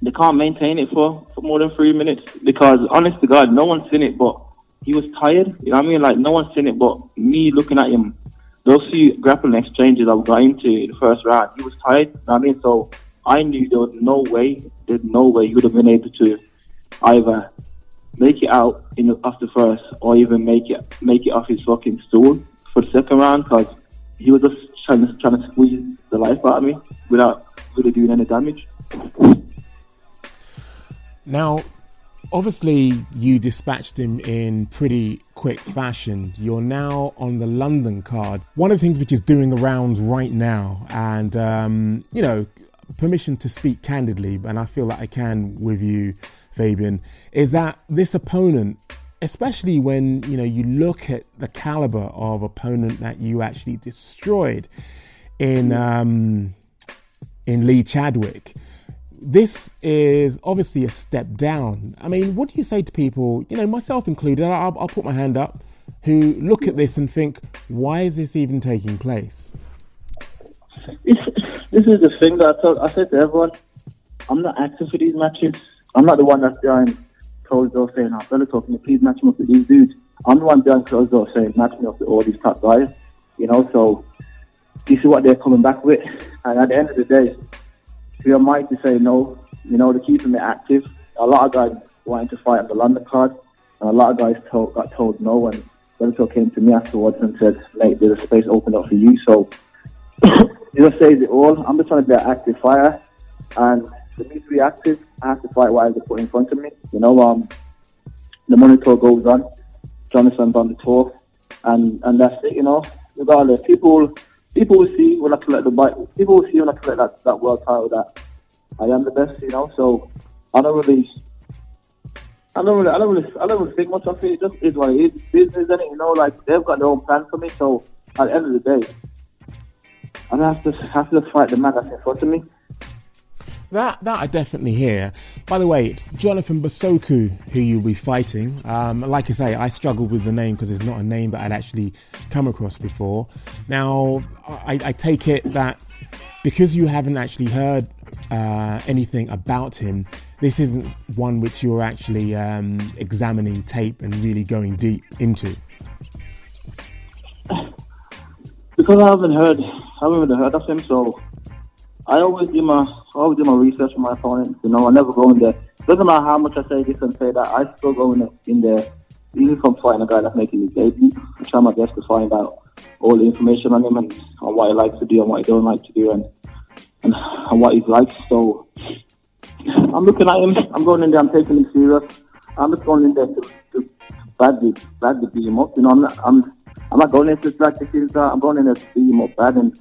they can't maintain it for, for more than three minutes because, honest to God, no one's seen it, but he was tired. You know what I mean? Like, no one's seen it, but me looking at him, those few grappling exchanges I got into in the first round, he was tired. You know what I mean? So I knew there was no way, there's no way he would have been able to either make it out in the, the first or even make it make it off his fucking stool for the second round because he was just trying to, trying to squeeze the life out of me without really doing any damage. Now, obviously, you dispatched him in pretty quick fashion. You're now on the London card. One of the things which is doing the rounds right now, and um, you know, permission to speak candidly, and I feel that I can with you, Fabian, is that this opponent especially when you know you look at the caliber of opponent that you actually destroyed in um, in Lee Chadwick. This is obviously a step down. I mean, what do you say to people, you know, myself included? I'll, I'll put my hand up, who look at this and think, why is this even taking place? This is the thing that I, told, I said to everyone. I'm not acting for these matches. I'm not the one that's behind closed door saying, "Our fellow talking, please match me up with these dudes." I'm the one behind closed door saying, "Match me up with all these top guys." You know, so you see what they're coming back with, and at the end of the day, who am I to say no? You know, to keeping me active. A lot of guys wanting to fight on the London card, and a lot of guys told, got told no, and Bellator came to me afterwards and said, "Mate, there's a space open up for you." So it just says it all. I'm just trying to be an active fighter, and for me to be active, I have to fight what they put in front of me. You know, um, the monitor goes on, Jonathan's on the tour, and and that's it. You know, regardless, people people will see when I collect the bike. People will see when I collect that, that world title that I am the best. You know, so I don't really. I don't really, I don't really, I don't really think much of it. It just is what it is. Business, and you know, like they've got their own plan for me. So at the end of the day, I have to have to fight the man that's in front of me. That that I definitely hear. By the way, it's Jonathan Basoku who you'll be fighting. Um, like I say, I struggled with the name because it's not a name that I'd actually come across before. Now, I, I take it that because you haven't actually heard uh, anything about him, this isn't one which you're actually um, examining tape and really going deep into? Because I haven't heard, I haven't heard of him, so I always do my, I always do my research on my opponents. You know, I never go in there. Doesn't matter how much I say this and say that, I still go in, in there. Even if I'm fighting a guy that's making his debut, I try my best to find out all the information on him and on what he likes to do and what he don't like to do and and, and what he likes. So I'm looking at him. I'm going in there. I'm taking him serious. I'm just going in there to, to badly, badly beat him up. You know, I'm not, I'm, I'm not going in to like the. I'm going in there to beat him up bad and,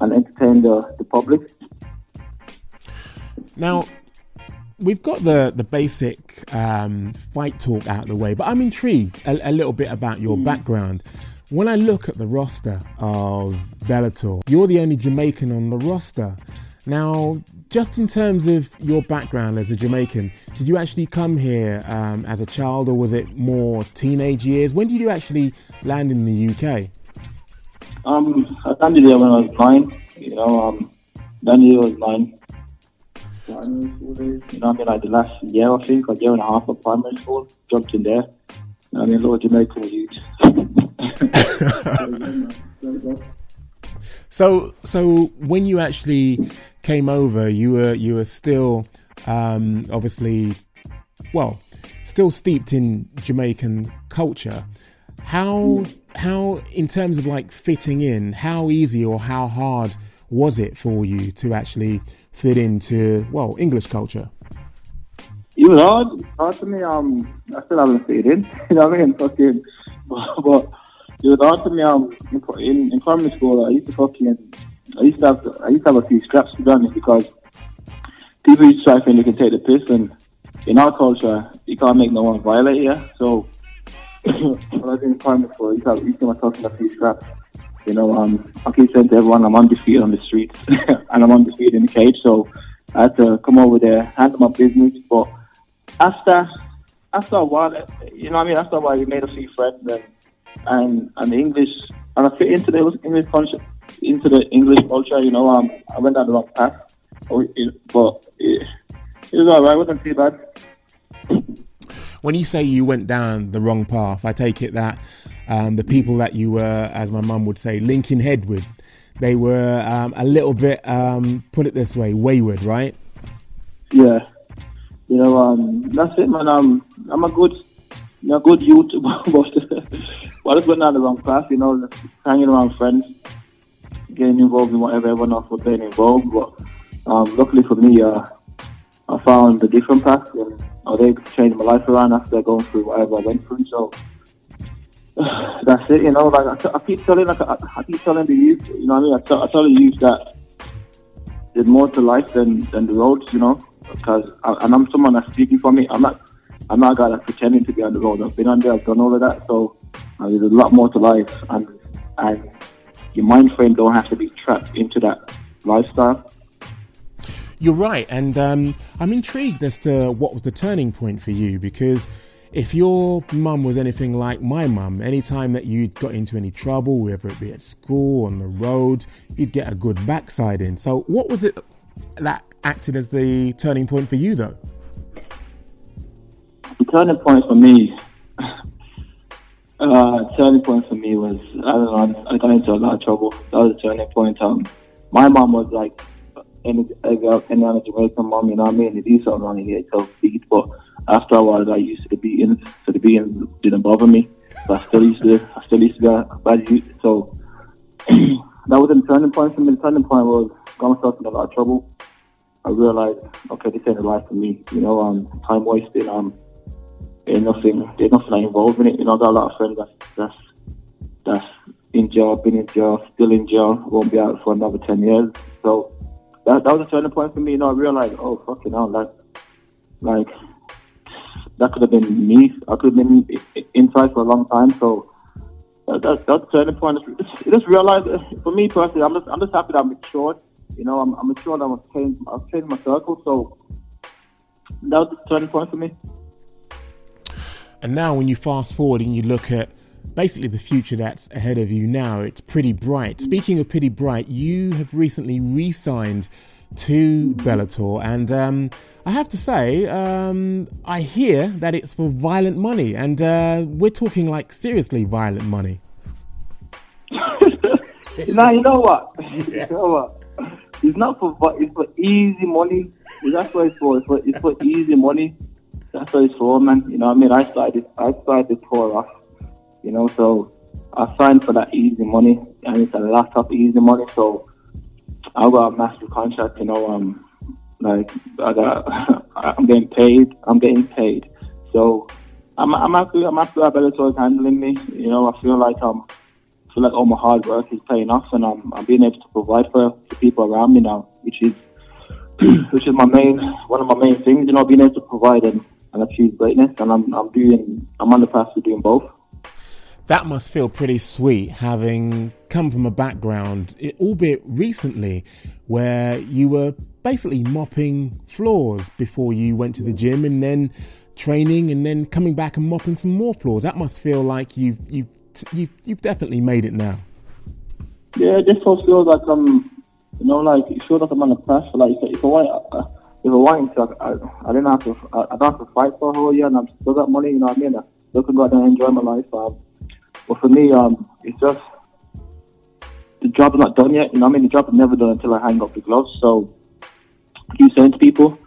and entertain the, the public. Now, we've got the the basic um, fight talk out of the way, but I'm intrigued a, a little bit about your background. When I look at the roster of Bellator, you're the only Jamaican on the roster. Now, just in terms of your background as a Jamaican, did you actually come here um, as a child or was it more teenage years? When did you actually land in the UK? Um, I landed here when I was nine. You know, um, landed here when I was nine. Primary school days. You know, I mean, like the last year, I think, a year and a half of primary school, jumped in there. You know, I mean, little Jamaican youth. So, so when you actually came over, you were you were still um, obviously, well, still steeped in Jamaican culture. How how in terms of like fitting in, how easy or how hard was it for you to actually fit into well English culture? It was hard, hard to me. Um, I still haven't fit in. You know what I mean? Fucking, but, but it was hard to me. Um, in, in primary school, I used to fucking, I used to have, I used to have a few scraps to because people used to try to think they can take the piss, and in our culture, you can't make no one violate you. So when I was in primary school, I used to, have, I used to a few scraps. You know, um, I keep saying to everyone, I'm undefeated on the streets, and I'm undefeated in the cage. So I had to come over there, handle my business, but after after a while, you know I mean. After a while, you made a few friends, and and, and the English, and I fit into the English culture, into the English culture. You know, um, I went down the wrong path, but it, it was alright. wasn't too bad. When you say you went down the wrong path, I take it that um, the people that you were, as my mum would say, linking head with, they were um, a little bit, um, put it this way, wayward, right? Yeah you know, um, that's it, man. Um, I'm a good, know, good youth, but I just went down the wrong path. You know, hanging around friends, getting involved in whatever everyone else was getting involved. But um, luckily for me, uh, I found a different path, and I was able to change my life around after going through whatever I went through. So that's it. You know, like I, t- I keep telling, like I, I, keep telling the youth, you know, what I mean, I, t- I tell the youth that there's more to life than than the roads. You know because and I'm someone that's speaking for me. I'm not I'm not a guy that's pretending to be on the road. I've been on there, I've done all of that. So uh, there's a lot more to life, and and your mind frame don't have to be trapped into that lifestyle. You're right, and um, I'm intrigued as to what was the turning point for you because if your mum was anything like my mum, anytime that you got into any trouble, whether it be at school, or on the road, you'd get a good backside in. So, what was it that acted as the turning point for you, though? The turning point for me, uh, turning point for me was I don't know. I got into a lot of trouble. That was a turning point. Um, my mom was like any any other Jamaican mom, you know what I mean? They do something you get yourself beat. But after a while, I used to the beating, so the beating didn't bother me. But I still used to, I still used to be a bad youth. So that was the turning point for me. The turning point was got myself in a lot of trouble. I realized, okay, this ain't the life for me. You know, um, time wasting. Um, there's nothing, there's nothing I involved in it. You know, I got a lot of friends that's that's that's in jail, been in jail, still in jail, won't be out for another ten years. So that that was a turning point for me. You know, I realized, oh fucking hell, like like that could have been me. I could have been inside for a long time. So uh, that, that that's a turning point. Just, just realize, uh, for me personally, I'm just I'm just happy that I'm matured you know, I'm, I'm mature and I was changed, I was changing my circle. So that was the turning point for me. And now, when you fast forward and you look at basically the future that's ahead of you now, it's pretty bright. Mm. Speaking of pretty bright, you have recently re signed to Bellator, and um, I have to say, um, I hear that it's for violent money, and uh, we're talking like seriously violent money. now you know what? You know what? It's not for it's for easy money. That's what it's for. It's for, it's for easy money. That's what it's for, man. You know what I mean? I started I started the tour off. You know, so I signed for that easy money, and it's a lot of easy money. So I got a massive contract. You know, um, like I got, I'm getting paid. I'm getting paid. So I'm I'm happy. I'm happy that Bellator is handling me. You know, I feel like um, I feel like all my hard work is paying off, and I'm I'm being able to provide for the people around me now, which is which is my main one of my main things. You know, being able to provide and, and achieve greatness, and I'm I'm doing I'm on the path to doing both. That must feel pretty sweet having come from a background, albeit recently, where you were basically mopping floors before you went to the gym and then training and then coming back and mopping some more floors. That must feel like you've, you've, you've, you've definitely made it now. Yeah, this all feels like um, you know, like it feels like I'm on the path. Like if, if I want, uh, if I want to, I, I didn't have to, I, I don't have to fight for a whole year, and I'm still got money. You know what I mean? I still can go out there and enjoy my life. Um, but for me, um, it's just the job's not done yet. You know I mean? The job's never done until I hang up the gloves. So I keep saying to people,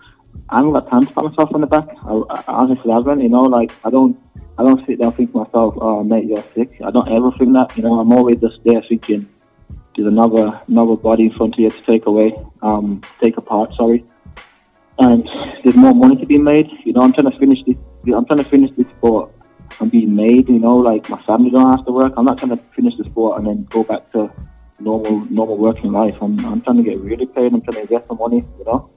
I haven't got time to pat myself on the back. I, I honestly haven't. You know, like I don't, I don't sit there and think to myself, "Oh, mate, you're sick." I don't ever think that. You know, I'm always just there thinking, "There's another, another body in front of you to take away, um, take apart." Sorry, and there's more money to be made. You know, I'm trying to finish this. I'm trying to finish this sport and be made. You know, like my family don't have to work. I'm not trying to finish the sport and then go back to normal, normal working life. I'm, I'm trying to get really paid. I'm trying to get some money. You know.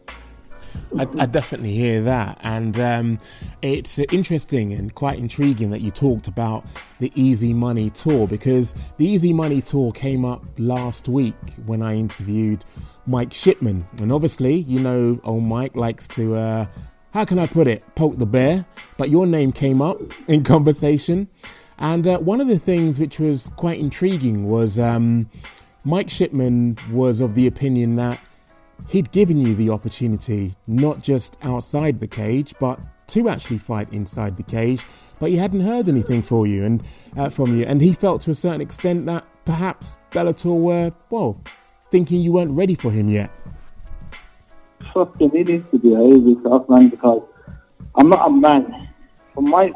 I, I definitely hear that, and um, it's interesting and quite intriguing that you talked about the Easy Money tour because the Easy Money tour came up last week when I interviewed Mike Shipman, and obviously, you know, old Mike likes to, uh, how can I put it, poke the bear, but your name came up in conversation, and uh, one of the things which was quite intriguing was um, Mike Shipman was of the opinion that he'd given you the opportunity not just outside the cage, but to actually fight inside the cage. But he hadn't heard anything for you and uh, from you, and he felt to a certain extent that perhaps Bellator were well thinking you weren't ready for him yet. Fucking he needs to behave himself, man, because I'm not a man. From my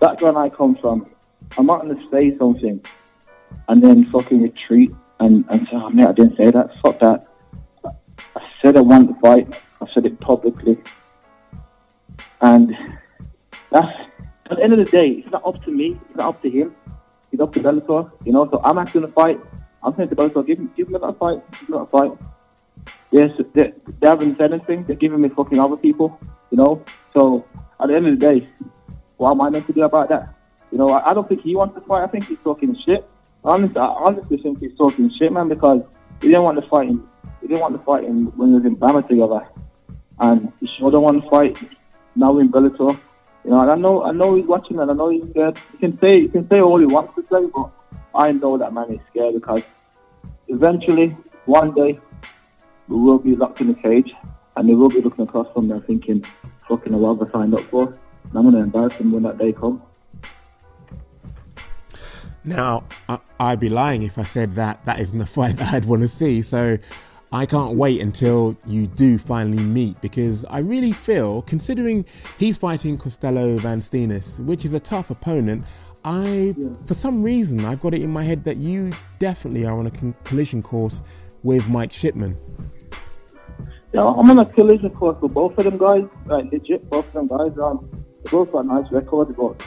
background I come from, I'm not going to say something and then fucking retreat and, and say, oh, mate, I didn't say that. Fuck that. I said I want to fight. I said it publicly. And that's, at the end of the day, it's not up to me. It's not up to him. It's up to Bellator, you know. So I'm asking to fight. I'm saying to Bellator, give me, give me that fight. Give me that fight. Yes, they, they haven't said anything. They're giving me fucking other people, you know. So at the end of the day, what am I meant to do about that? You know, I, I don't think he wants to fight. I think he's talking shit. Honestly, I honestly think he's talking shit, man, because he didn't want to fight him. He didn't want to fight him when he was in BAMMA together, and he sure don't want to fight now in Bellator. You know, and I know, I know he's watching, and I know he's scared. He can say, he can say all he wants to say, but I know that man is scared because eventually, one day, we will be locked in a cage, and they will be looking across from there thinking, "Fucking, what have I signed up for?" And I'm gonna embarrass them when that day comes. Now, I'd be lying if I said that that isn't the fight that I'd want to see. So I can't wait until you do finally meet because I really feel, considering he's fighting Costello Van Steenis, which is a tough opponent, I, for some reason, I've got it in my head that you definitely are on a collision course with Mike Shipman. Yeah, I'm on a collision course with both of them guys. Like legit, both of them guys. Um, they both got nice records, but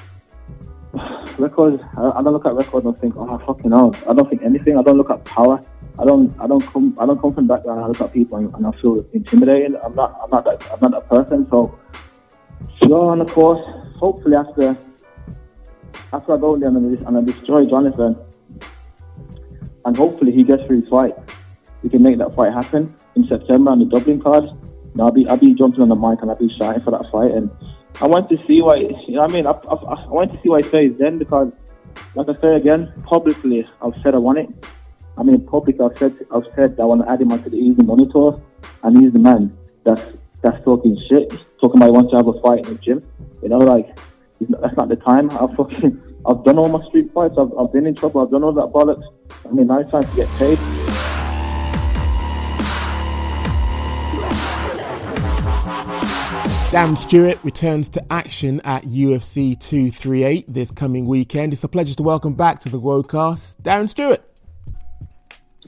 records. I, I don't look at records and think, oh fucking hell. I don't think anything. I don't look at power. I don't. I don't come. I don't come from background. I look at people and, and I feel intimidated. I'm not. I'm not that. I'm not that person. So, go on the course. Hopefully after after I go there and I, and I destroy Jonathan, and hopefully he gets through his fight, we can make that fight happen in September on the Dublin card. And I'll be I'll be jumping on the mic and I'll be shouting for that fight. And I want to see why you know what I mean. I, I, I want to see why he says then because, like I say again, publicly I've said I want it. I mean, publicly I've said I've said I want to add him onto the Easy Money tour, and he's the man that's that's talking shit, talking about he wants to have a fight in the gym. You know, like not, that's not the time. I fucking I've done all my street fights. I've, I've been in trouble. I've done all that bollocks. I mean, now it's time to get paid. Dan Stewart returns to action at UFC 238 this coming weekend. It's a pleasure to welcome back to the Worldcast, Darren Stewart.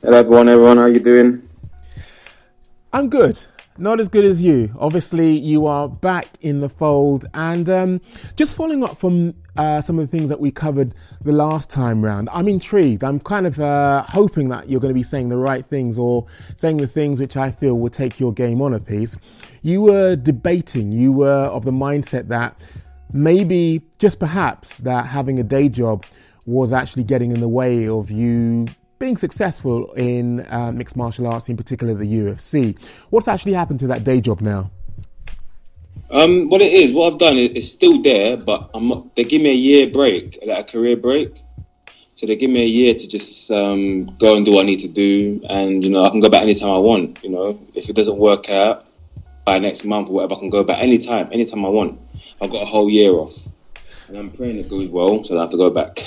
Hello everyone, everyone, how are you doing? I'm good. Not as good as you. Obviously, you are back in the fold. And um, just following up from uh, some of the things that we covered the last time round, I'm intrigued. I'm kind of uh, hoping that you're going to be saying the right things or saying the things which I feel will take your game on a piece. You were debating, you were of the mindset that maybe, just perhaps, that having a day job was actually getting in the way of you being successful in uh, mixed martial arts, in particular the UFC. What's actually happened to that day job now? Um, what it is, what I've done is it's still there, but I'm not, they give me a year break, like a career break. So they give me a year to just um, go and do what I need to do, and you know I can go back anytime I want. You know, if it doesn't work out by next month or whatever, I can go back anytime, anytime I want. I've got a whole year off, and I'm praying it goes well, so I don't have to go back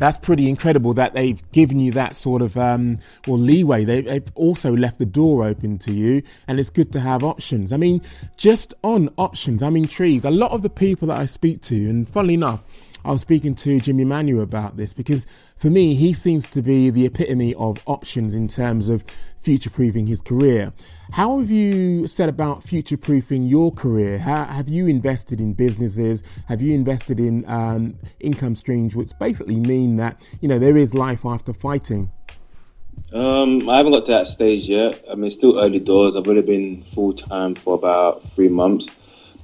that's pretty incredible that they've given you that sort of um, well leeway. They, they've also left the door open to you, and it's good to have options. I mean, just on options, I'm intrigued. A lot of the people that I speak to, and funnily enough, I was speaking to Jimmy Manuwa about this because for me, he seems to be the epitome of options in terms of future proofing his career. How have you set about future proofing your career? How, have you invested in businesses? Have you invested in um, income streams, which basically mean that you know there is life after fighting? Um, I haven't got to that stage yet. I mean, still early doors. I've only been full time for about three months.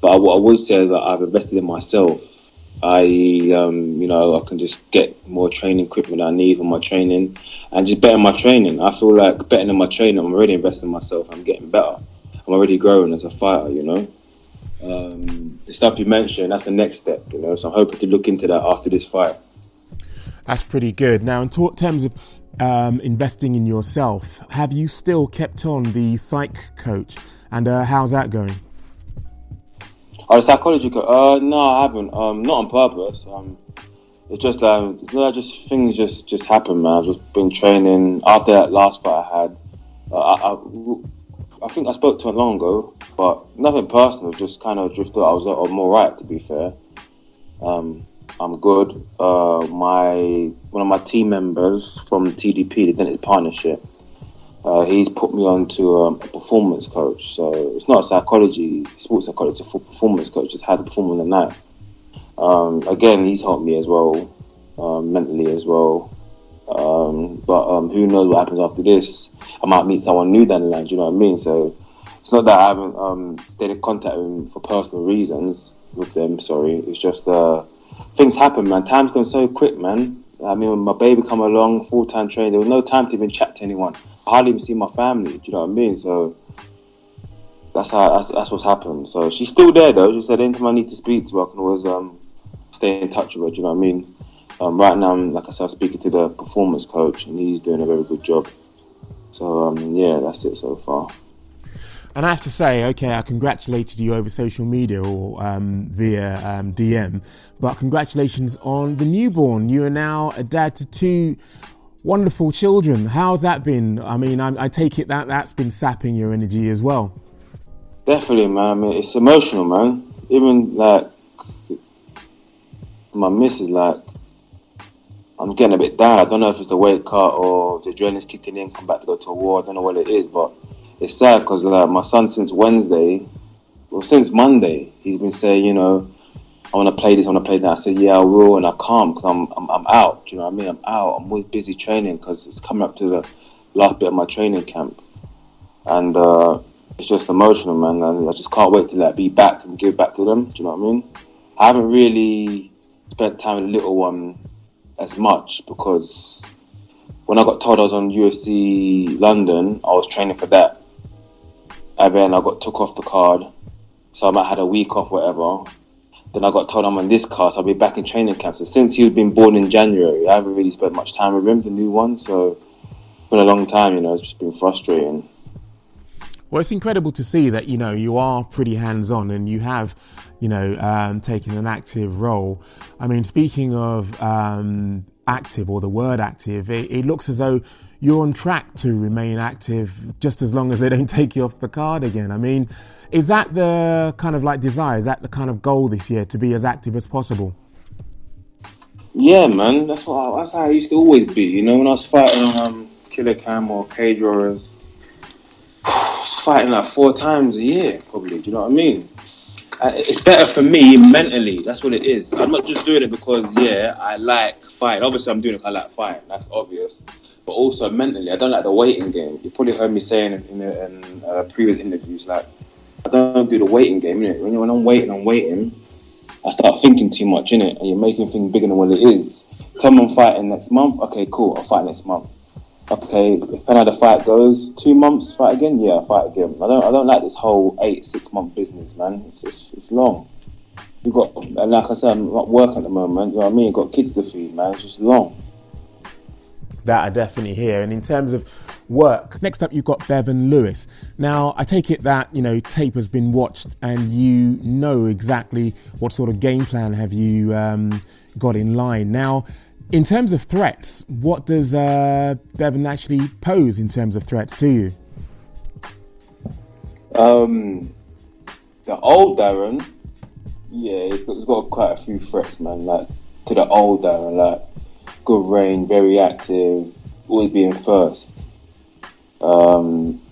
But what I would say is that I've invested in myself. I, um, you know, I can just get more training equipment I need for my training and just better my training. I feel like better in my training, I'm already investing in myself. I'm getting better. I'm already growing as a fighter, you know. Um, the stuff you mentioned, that's the next step, you know. So I'm hoping to look into that after this fight. That's pretty good. Now, in t- terms of um, investing in yourself, have you still kept on the psych coach? And uh, how's that going? Oh, the psychology? Uh, no, I haven't. Um, not on purpose. Um, it's just um, just things just just happen, man. I've just been training after that last fight I had. Uh, I, I, I think I spoke to him long ago, but nothing personal. Just kind of drifted. I was I'm all right, to be fair. Um, I'm good. Uh, my one of my team members from TDP, the Dentist Partnership, uh, he's put me on to um, a performance coach. So it's not a psychology, sports psychology, it's a performance coach. It's how to perform on the night. Um, again, he's helped me as well, um, mentally as well. Um, but um, who knows what happens after this? I might meet someone new down the line. Do you know what I mean? So it's not that I haven't um, stayed in contact with them for personal reasons with them. Sorry, it's just uh, things happen, man. Time's gone so quick, man. I mean, when my baby come along, full time training, there was no time to even chat to anyone. I hardly even see my family. Do you know what I mean? So that's how that's, that's what's happened. So she's still there though. She said anytime I need to speak to her, I can always um, stay in touch with her. Do you know what I mean? Um, right now, like I said, I'm speaking to the performance coach, and he's doing a very good job. So um, yeah, that's it so far. And I have to say, okay, I congratulated you over social media or um, via um, DM, but congratulations on the newborn. You are now a dad to two wonderful children. How's that been? I mean, I, I take it that that's been sapping your energy as well. Definitely, man. I mean, it's emotional, man. Even like my missus, like I'm getting a bit down. I don't know if it's the weight cut or the adrenaline's kicking in, come back to go to a war. I don't know what it is, but it's sad because like my son since Wednesday, well since Monday, he's been saying, you know, I want to play this, I want to play that. I said, yeah, I will, and I can't because I'm, I'm I'm out. Do you know what I mean? I'm out. I'm always busy training because it's coming up to the last bit of my training camp, and uh, it's just emotional, man. And I just can't wait to like be back and give back to them. Do you know what I mean? I haven't really spent time with the little one as much because when I got told I was on UFC London, I was training for that and then I got took off the card, so I might had a week off, whatever. Then I got told I'm on this card, so I'll be back in training camp. So since he's been born in January, I haven't really spent much time with him, the new one. So it's been a long time, you know. It's just been frustrating. Well, it's incredible to see that you know you are pretty hands-on and you have, you know, um, taken an active role. I mean, speaking of um, active or the word active, it, it looks as though you're on track to remain active just as long as they don't take you off the card again. I mean, is that the kind of like desire? Is that the kind of goal this year to be as active as possible? Yeah, man, that's what I, that's how I used to always be. You know, when I was fighting on um, Killer Cam or Cage Warriors, I was fighting like four times a year, probably. Do you know what I mean? Uh, it's better for me mentally. That's what it is. I'm not just doing it because yeah, I like fighting. Obviously, I'm doing it I like fighting. That's obvious. But also mentally, I don't like the waiting game. You probably heard me saying in, in, in uh, previous interviews, like I don't do the waiting game. Innit? When, when I'm waiting, I'm waiting. I start thinking too much in it, and you're making things bigger than what it is. Tell me I'm fighting next month. Okay, cool. I'll fight next month. Okay, depending how the fight goes, two months fight again. Yeah, fight again. I don't. I don't like this whole eight six month business, man. It's just, it's long. You got, and like I said, I'm not working at the moment. You know what I mean? got kids to feed, man. It's just long. That are definitely here. And in terms of work, next up you've got Bevan Lewis. Now I take it that you know tape has been watched and you know exactly what sort of game plan have you um, got in line. Now, in terms of threats, what does uh, Bevan actually pose in terms of threats to you? Um, the old Darren, yeah, he's got, he's got quite a few threats, man. Like to the old Darren, like good range, very active, always being first. Um,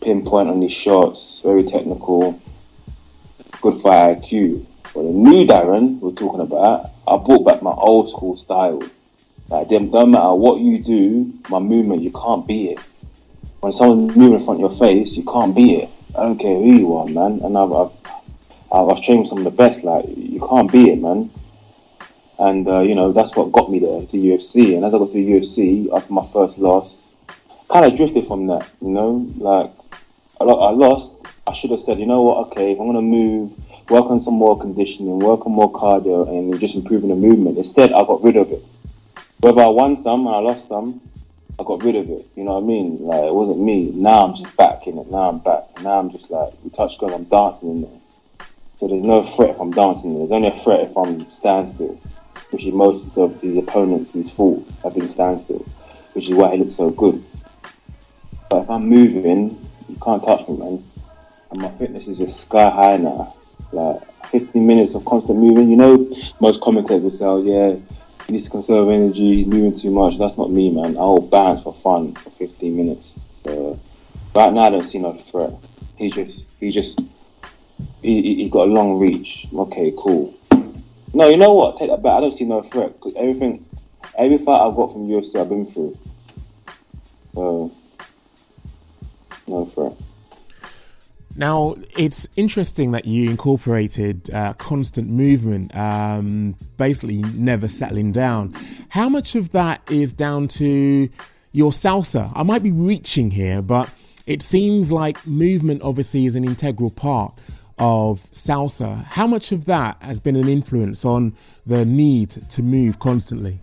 pinpoint on his shots, very technical, good fight IQ. But the new Darren we're talking about, I brought back my old school style. Like, them, don't matter what you do, my movement, you can't beat it. When someone's moving in front of your face, you can't beat it. I don't care who you are, man. And I've, I've, I've, I've trained some of the best. Like, you can't beat it, man. And, uh, you know, that's what got me there to UFC. And as I got to the UFC, after my first loss, kind of drifted from that, you know? Like, I, lost. I should have said, you know what, okay, if I'm to move, work on some more conditioning, work on more cardio, and just improving the movement. Instead, I got rid of it. Whether I won some and I lost some, I got rid of it. You know what I mean? Like it wasn't me. Now I'm just back in it. Now I'm back. Now I'm just like we touch girl. I'm dancing in there. So there's no threat if I'm dancing there. There's only a threat if I'm standstill, which is most of his opponents, his fault, have been standstill, which is why he looks so good. But if I'm moving, you can't touch me, man. And my fitness is just sky high now. Like 15 minutes of constant moving. You know, most commentators will say, oh, yeah, he needs to conserve energy, he's moving too much. That's not me, man. I'll bounce for fun for 15 minutes. Uh, right now, I don't see no threat. He's just, he's just, he, he, he got a long reach. Okay, cool. No, you know what? Take that back. I don't see no threat because everything, every fight I've got from UFC, I've been through. So, no threat. Now, it's interesting that you incorporated uh, constant movement, um, basically never settling down. How much of that is down to your salsa? I might be reaching here, but it seems like movement obviously is an integral part of salsa. How much of that has been an influence on the need to move constantly?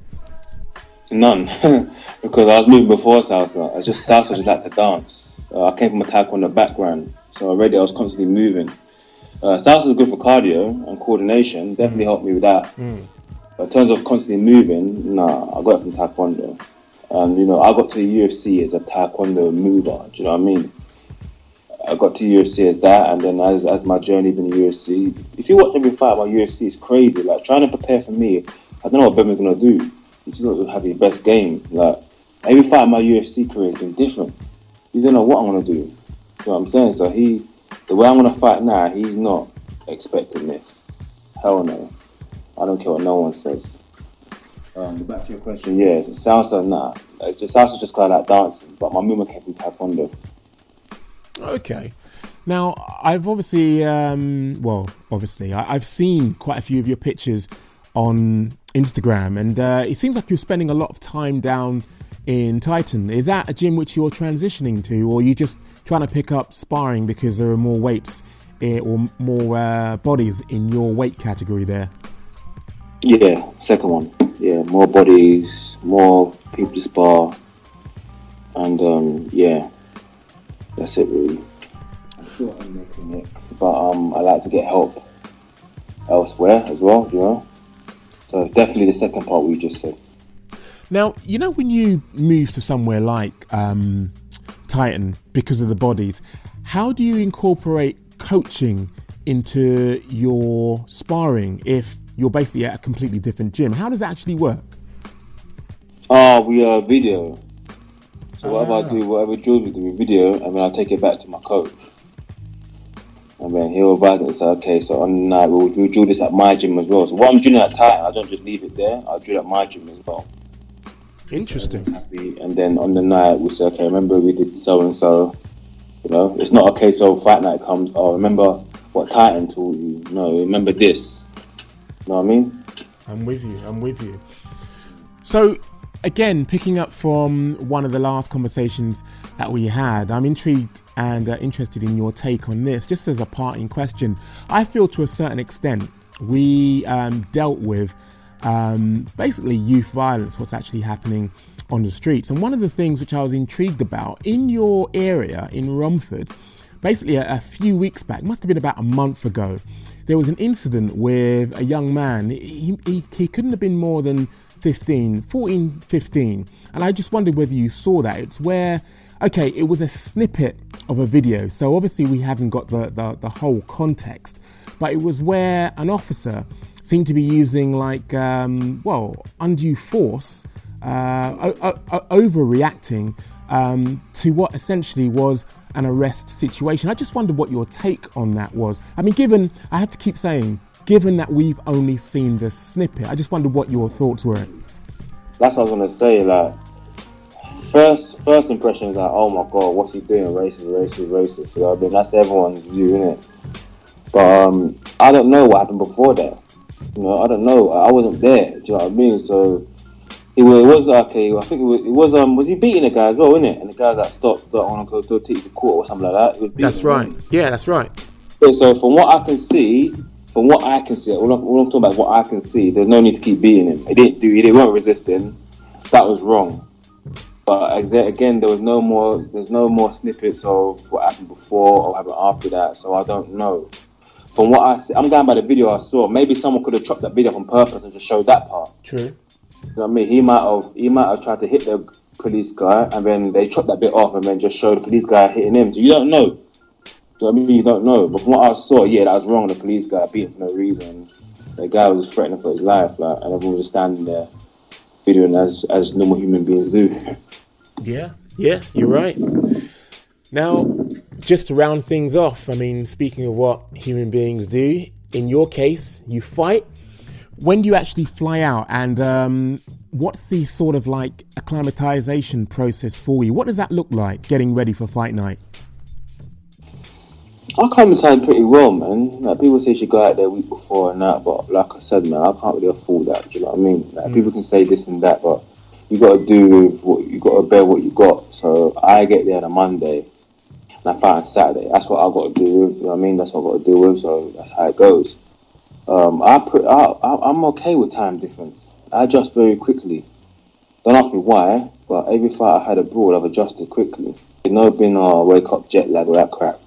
None, because I was moving before salsa. I just salsa just like to dance. Uh, I came from a taekwondo background. So already I was constantly moving. Uh, salsa is good for cardio and coordination. Definitely helped me with that. Mm. But in terms of constantly moving, nah, I got it from taekwondo. And you know, I got to the UFC as a taekwondo mover. Do you know what I mean? I got to UFC as that, and then as, as my journey in the UFC. If you watch every fight about UFC, it's crazy. Like trying to prepare for me, I don't know what Bevan's gonna do. He's gonna have his best game. Like every fight in my UFC career has been different. You don't know what I'm gonna do. You know what I'm saying? So he, the way I'm gonna fight now, he's not expecting this. Hell no. I don't care what no one says. Um, back to your question, yeah, it's salsa, nah. Just, salsa just kind of like dancing, but my movement came from taekwondo. Okay. Now, I've obviously, um, well, obviously, I, have seen quite a few of your pictures on Instagram, and uh, it seems like you're spending a lot of time down in Titan. Is that a gym which you're transitioning to, or are you just trying to pick up sparring because there are more weights eh, or more uh, bodies in your weight category there? Yeah, second one. Yeah, more bodies, more people to spar, and um, yeah, that's it really. still own making it, but um, I like to get help elsewhere as well. You know, so it's definitely the second part we just said. Now, you know, when you move to somewhere like um, Titan because of the bodies, how do you incorporate coaching into your sparring if you're basically at a completely different gym? How does that actually work? Oh, we are video. So whatever I do, whatever drills we do, we video, and then I take it back to my coach. And then he'll advise me and say, okay, so on the night we'll drill, drill this at my gym as well. So what I'm drilling at Titan, I don't just leave it there. I drill at my gym as well. Interesting. And then on the night we say, okay, remember we did so and so. You know, it's not a case of fight night comes. Oh, remember what Titan told you? No, remember this. You know what I mean? I'm with you. I'm with you. So, again, picking up from one of the last conversations that we had, I'm intrigued and uh, interested in your take on this. Just as a parting question, I feel to a certain extent we um, dealt with um, basically youth violence, what's actually happening on the streets. And one of the things which I was intrigued about in your area in Romford, basically a, a few weeks back, must have been about a month ago, there was an incident with a young man. He, he, he couldn't have been more than 15, 14, 15. And I just wondered whether you saw that. It's where, okay, it was a snippet of a video. So obviously we haven't got the, the, the whole context. But it was where an officer seemed to be using, like, um, well, undue force, uh, o- o- overreacting um, to what essentially was an arrest situation. I just wondered what your take on that was. I mean, given, I have to keep saying, given that we've only seen the snippet, I just wondered what your thoughts were. That's what I was gonna say. Like, first first impression is like, oh my god, what's he doing? Racist, racist, racist. You know what I mean? That's everyone's view, innit? But um, I don't know what happened before that. You know, I don't know. I wasn't there. Do you know what I mean? So it was, it was okay. I think it was, it was um was he beating a guy as well, innit? And the guy that stopped, that I want to go to take to court or something like that. Was That's right. Yeah, that's right. So from what I can see, from what I can see, all I'm, all I'm talking about, what I can see, there's no need to keep beating him. He didn't do. It they weren't resisting. That was wrong. But again, there was no more. There's no more snippets of what happened before or what happened after that. So I don't know. From what I see, I'm going by the video I saw. Maybe someone could have chopped that video on purpose and just showed that part. True. You know what I mean? He might have. He might have tried to hit the police guy, and then they chopped that bit off, and then just showed the police guy hitting him. So you don't know. I mean? You don't know. But from what I saw, yeah, that was wrong. The police guy beat him for no reason. The guy was threatening for his life, like, and everyone was standing there, videoing as as normal human beings do. Yeah, yeah, you're right. Now, just to round things off, I mean, speaking of what human beings do, in your case, you fight. When do you actually fly out, and um, what's the sort of like acclimatization process for you? What does that look like getting ready for fight night? I acclimatise pretty well, man. Like people say you should go out there a week before and that, but like I said, man, I can't really afford that. Do you know what I mean? Like people can say this and that, but you got to do with what you got to bear what you got. So I get there on a Monday, and I fight on Saturday. That's what I got to do with. You know what I mean? That's what I got to deal with. So that's how it goes. Um, I, pre- I, I I'm okay with time difference. I adjust very quickly. Don't ask me why, but every fight I had abroad, I've adjusted quickly. There's no been uh, wake up jet lag or that crap.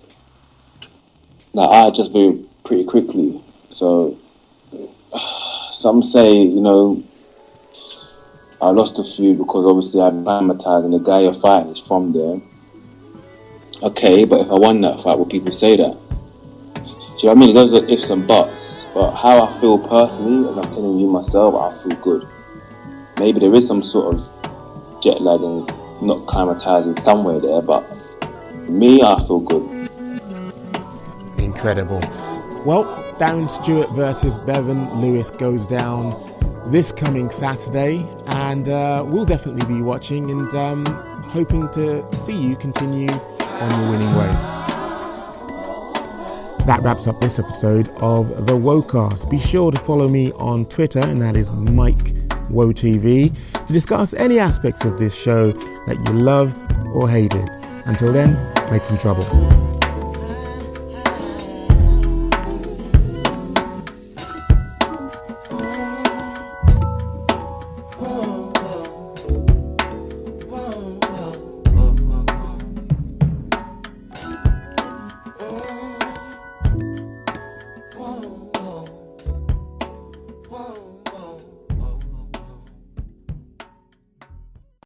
Now I adjust very pretty quickly. So some say, you know, I lost a few because obviously I'm acclimatized and the guy you're fighting is from there. Okay, but if I won that fight, will people say that? Do you know what I mean? Those are ifs and buts. But how I feel personally, and I'm telling you myself, I feel good. Maybe there is some sort of jet lag and not climatizing somewhere there, but me, I feel good. Incredible. Well, Darren Stewart versus Bevan Lewis goes down this coming Saturday, and uh, we'll definitely be watching and um, hoping to see you continue on your winning ways. That wraps up this episode of the Wocast. Be sure to follow me on Twitter, and that is Mike Woe TV, to discuss any aspects of this show that you loved or hated. Until then, make some trouble.